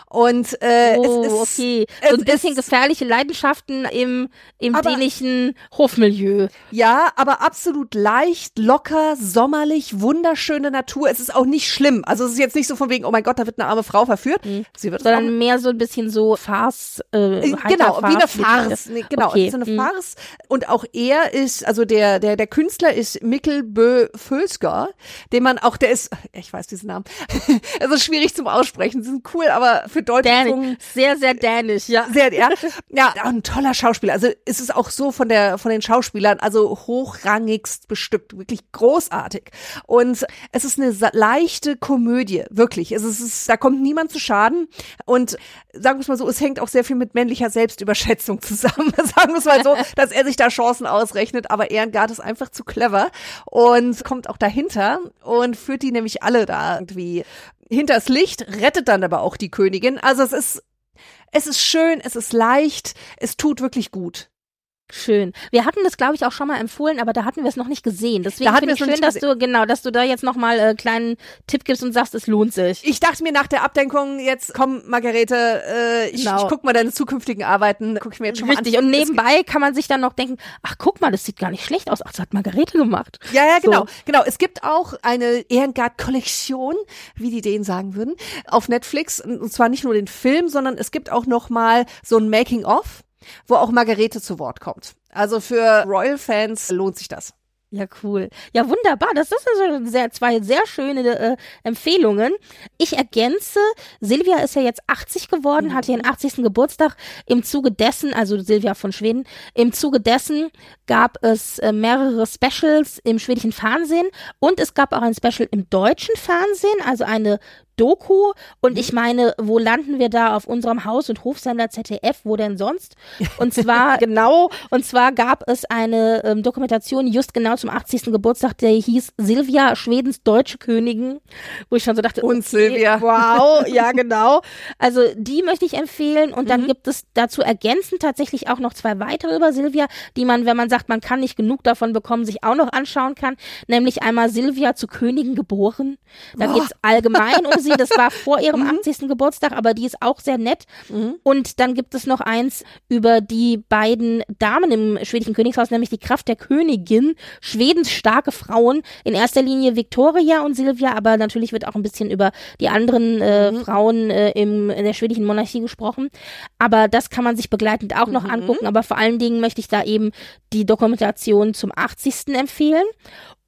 Und äh, oh, es ist okay. So ein bisschen gefährliche Leidenschaften im, im aber, dänischen Hofmilieu. Ja, aber absolut leicht, locker, sommerlich, wunderschöne Natur. Es ist auch nicht schlimm. Also es ist jetzt nicht so von wegen, oh mein Gott, da wird eine arme Frau verführt. Mhm. Sie wird Sondern mehr so ein bisschen so Farce. Äh, äh genau, wie eine Farce. Nee, genau, okay. ist eine mhm. Farce. Und auch er ist, also der, der, der Künstler ist Mikkel Bö Fölsker, den man auch, der ist, ich weiß diesen Namen, es ist schwierig zum Aussprechen, sie sind cool, aber aber für deutsche Sehr, sehr dänisch, ja. Sehr, ja. Ja, ein toller Schauspieler. Also es ist auch so von der, von den Schauspielern, also hochrangigst bestückt, wirklich großartig. Und es ist eine leichte Komödie, wirklich. Es ist, es ist da kommt niemand zu Schaden. Und sagen wir es mal so, es hängt auch sehr viel mit männlicher Selbstüberschätzung zusammen. sagen wir es mal so, dass er sich da Chancen ausrechnet, aber Ehrengard ist einfach zu clever und kommt auch dahinter und führt die nämlich alle da irgendwie hinters Licht, rettet dann aber auch die Königin. Also es ist, es ist schön, es ist leicht, es tut wirklich gut. Schön. Wir hatten das, glaube ich, auch schon mal empfohlen, aber da hatten wir es noch nicht gesehen. Deswegen finde ich schön, dass du, genau, dass du da jetzt nochmal äh, kleinen Tipp gibst und sagst, es lohnt sich. Ich dachte mir nach der Abdenkung, jetzt komm, Margarete, äh, ich, genau. ich guck mal deine zukünftigen Arbeiten, guck ich mir jetzt schon Richtig. mal an. Und nebenbei kann man sich dann noch denken, ach guck mal, das sieht gar nicht schlecht aus. Ach, das hat Margarete gemacht. Ja, ja, genau. So. Genau. Es gibt auch eine Ehrengard-Kollektion, wie die denen sagen würden, auf Netflix. Und zwar nicht nur den Film, sondern es gibt auch noch mal so ein Making-of wo auch Margarete zu Wort kommt. Also für Royal-Fans lohnt sich das. Ja, cool. Ja, wunderbar. Das sind also sehr, zwei sehr schöne äh, Empfehlungen. Ich ergänze, Silvia ist ja jetzt 80 geworden, mhm. hat ihren 80. Geburtstag. Im Zuge dessen, also Silvia von Schweden, im Zuge dessen gab es äh, mehrere Specials im schwedischen Fernsehen und es gab auch ein Special im deutschen Fernsehen, also eine Doku und ich mhm. meine, wo landen wir da auf unserem Haus- und Hofsender ZDF, wo denn sonst? Und zwar genau, und zwar gab es eine ähm, Dokumentation just genau zum 80. Geburtstag, der hieß Silvia, Schwedens deutsche Königin, wo ich schon so dachte, und okay, Silvia. Wow, ja genau. Also die möchte ich empfehlen und dann mhm. gibt es dazu ergänzend tatsächlich auch noch zwei weitere über Silvia, die man, wenn man sagt, man kann nicht genug davon bekommen, sich auch noch anschauen kann, nämlich einmal Silvia zu Königin geboren. Da oh. geht es allgemein um sie, das war vor ihrem 80. Geburtstag, aber die ist auch sehr nett. Und dann gibt es noch eins über die beiden Damen im schwedischen Königshaus, nämlich die Kraft der Königin, Schwedens starke Frauen, in erster Linie Victoria und Silvia, aber natürlich wird auch ein bisschen über die anderen äh, Frauen äh, im, in der schwedischen Monarchie gesprochen. Aber das kann man sich begleitend auch noch angucken, aber vor allen Dingen möchte ich da eben die Dokumentation zum 80. empfehlen.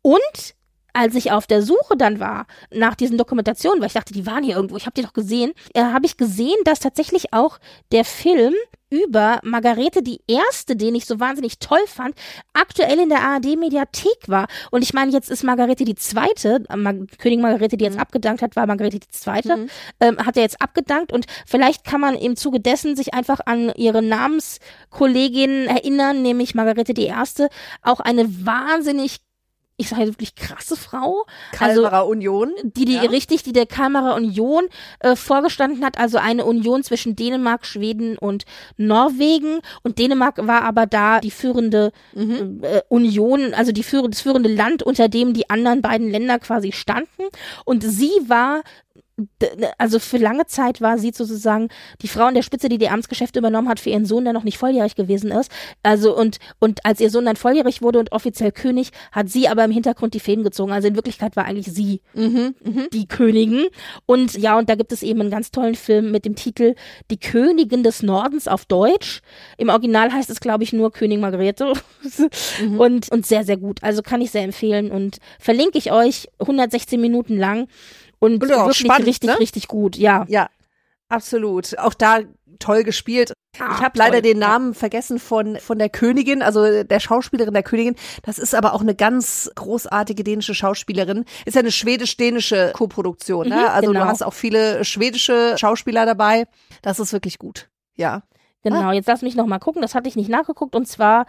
Und als ich auf der Suche dann war nach diesen Dokumentationen, weil ich dachte, die waren hier irgendwo, ich habe die doch gesehen, äh, habe ich gesehen, dass tatsächlich auch der Film über Margarete die erste, den ich so wahnsinnig toll fand, aktuell in der ARD Mediathek war. Und ich meine, jetzt ist Margarete die zweite, Mar Königin Margarete, die jetzt abgedankt hat, war Margarete die zweite, ähm, hat er jetzt abgedankt. Und vielleicht kann man im Zuge dessen sich einfach an ihre Namenskollegin erinnern, nämlich Margarete die erste, auch eine wahnsinnig ich sage wirklich krasse Frau. Kalmarer Union. Die, die Ja. richtig, die der Kalmarer Union äh, vorgestanden hat, also eine Union zwischen Dänemark, Schweden und Norwegen. Und Dänemark war aber da die führende Mhm. äh, Union, also die führende, das führende Land, unter dem die anderen beiden Länder quasi standen. Und sie war also für lange Zeit war sie sozusagen die Frau an der Spitze, die die Amtsgeschäfte übernommen hat für ihren Sohn, der noch nicht volljährig gewesen ist. Also und und als ihr Sohn dann volljährig wurde und offiziell König, hat sie aber im Hintergrund die Fäden gezogen. Also in Wirklichkeit war eigentlich sie die Königin. Und ja, und da gibt es eben einen ganz tollen Film mit dem Titel Die Königin des Nordens auf Deutsch. Im Original heißt es, glaube ich, nur König Margarete. und, und sehr, sehr gut. Also kann ich sehr empfehlen und verlinke ich euch 116 Minuten lang. Und, auch wirklich spannend, richtig, ne? richtig gut, ja. Ja, absolut. Auch da toll gespielt. Ah, ich habe leider den Namen vergessen von von der Königin, also der Schauspielerin der Königin. Das ist aber auch eine ganz großartige dänische Schauspielerin. Ist ja eine schwedisch-dänische Koproduktion. Ne? Mhm, also genau. du hast auch viele schwedische Schauspieler dabei. Das ist wirklich gut. Ja. Genau, jetzt lass mich noch mal gucken, das hatte ich nicht nachgeguckt und zwar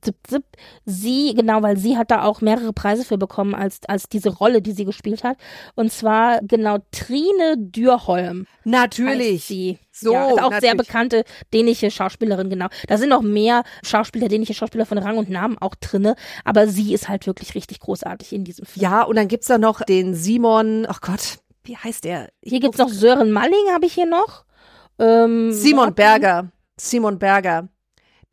zip, zip, sie, genau, weil sie hat da auch mehrere Preise für bekommen als, als diese Rolle, die sie gespielt hat und zwar genau Trine Dürholm. Natürlich. sie. So, ja, ist auch sehr natürlich. bekannte dänische Schauspielerin, genau. Da sind noch mehr Schauspieler, dänische Schauspieler von Rang und Namen auch drinne, aber sie ist halt wirklich richtig großartig in diesem Film. Ja, und dann gibt's da noch den Simon, ach Gott, wie heißt der? Hier gibt's noch Sören Malling, habe ich hier noch. Ähm, Simon Berger. Simon Berger.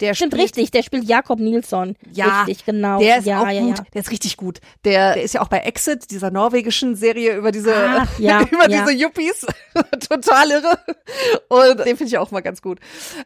Der Stimmt, spielt richtig, der spielt Jakob Nilsson. Ja, richtig, genau. Der ist ja, auch ja, gut. Ja. Der ist richtig gut. Der, der ist ja auch bei Exit, dieser norwegischen Serie über diese, Ach, ja, über diese Yuppies. Total irre. Und den finde ich auch mal ganz gut.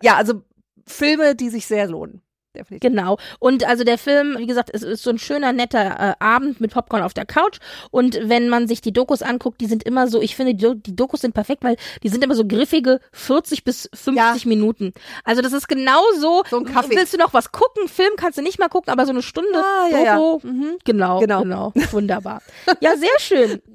Ja, also Filme, die sich sehr lohnen. Definitiv. Genau. Und also der Film, wie gesagt, es ist so ein schöner, netter äh, Abend mit Popcorn auf der Couch. Und wenn man sich die Dokus anguckt, die sind immer so, ich finde, die, die Dokus sind perfekt, weil die sind immer so griffige 40 bis 50 Ja. Minuten. Also das ist genau so. So ein Kaffee. Willst du noch was gucken? Film kannst du nicht mal gucken, aber so eine Stunde Ah, ja, ja. Doku. Genau, Genau. genau. Wunderbar. Ja, sehr schön.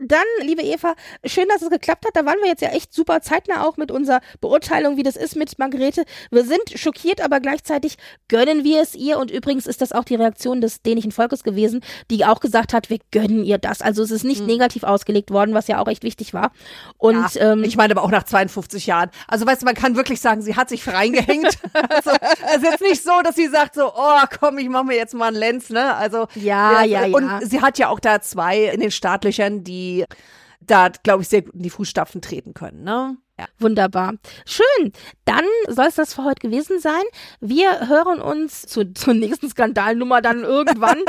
Dann, liebe Eva, schön, dass es geklappt hat. Da waren wir jetzt ja echt super zeitnah auch mit unserer Beurteilung, wie das ist mit Margarete. Wir sind schockiert, aber gleichzeitig gönnen wir es ihr. Und übrigens ist das auch die Reaktion des dänischen Volkes gewesen, die auch gesagt hat, wir gönnen ihr das. Also es ist nicht negativ ausgelegt worden, was ja auch echt wichtig war. Und Mhm. Ja, ähm, ich meine aber auch nach 52 Jahren. Also weißt du, man kann wirklich sagen, sie hat sich reingehängt. also, es ist jetzt nicht so, dass sie sagt so, oh komm, ich mache mir jetzt mal einen Lenz, ne? Also Ja, ja, ja. Und sie hat ja auch da zwei in den Startlöchern, die da, glaube ich, sehr gut in die Fußstapfen treten können, ne? Ja. Wunderbar. Schön. Dann soll es das für heute gewesen sein. Wir hören uns zu, zur nächsten Skandalnummer dann irgendwann.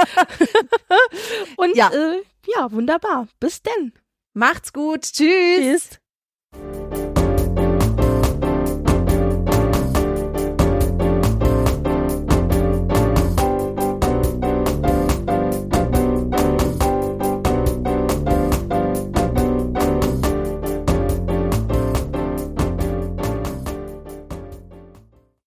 Und Ja. Äh, ja, wunderbar. Bis denn. Macht's gut. Tschüss. Tschüss.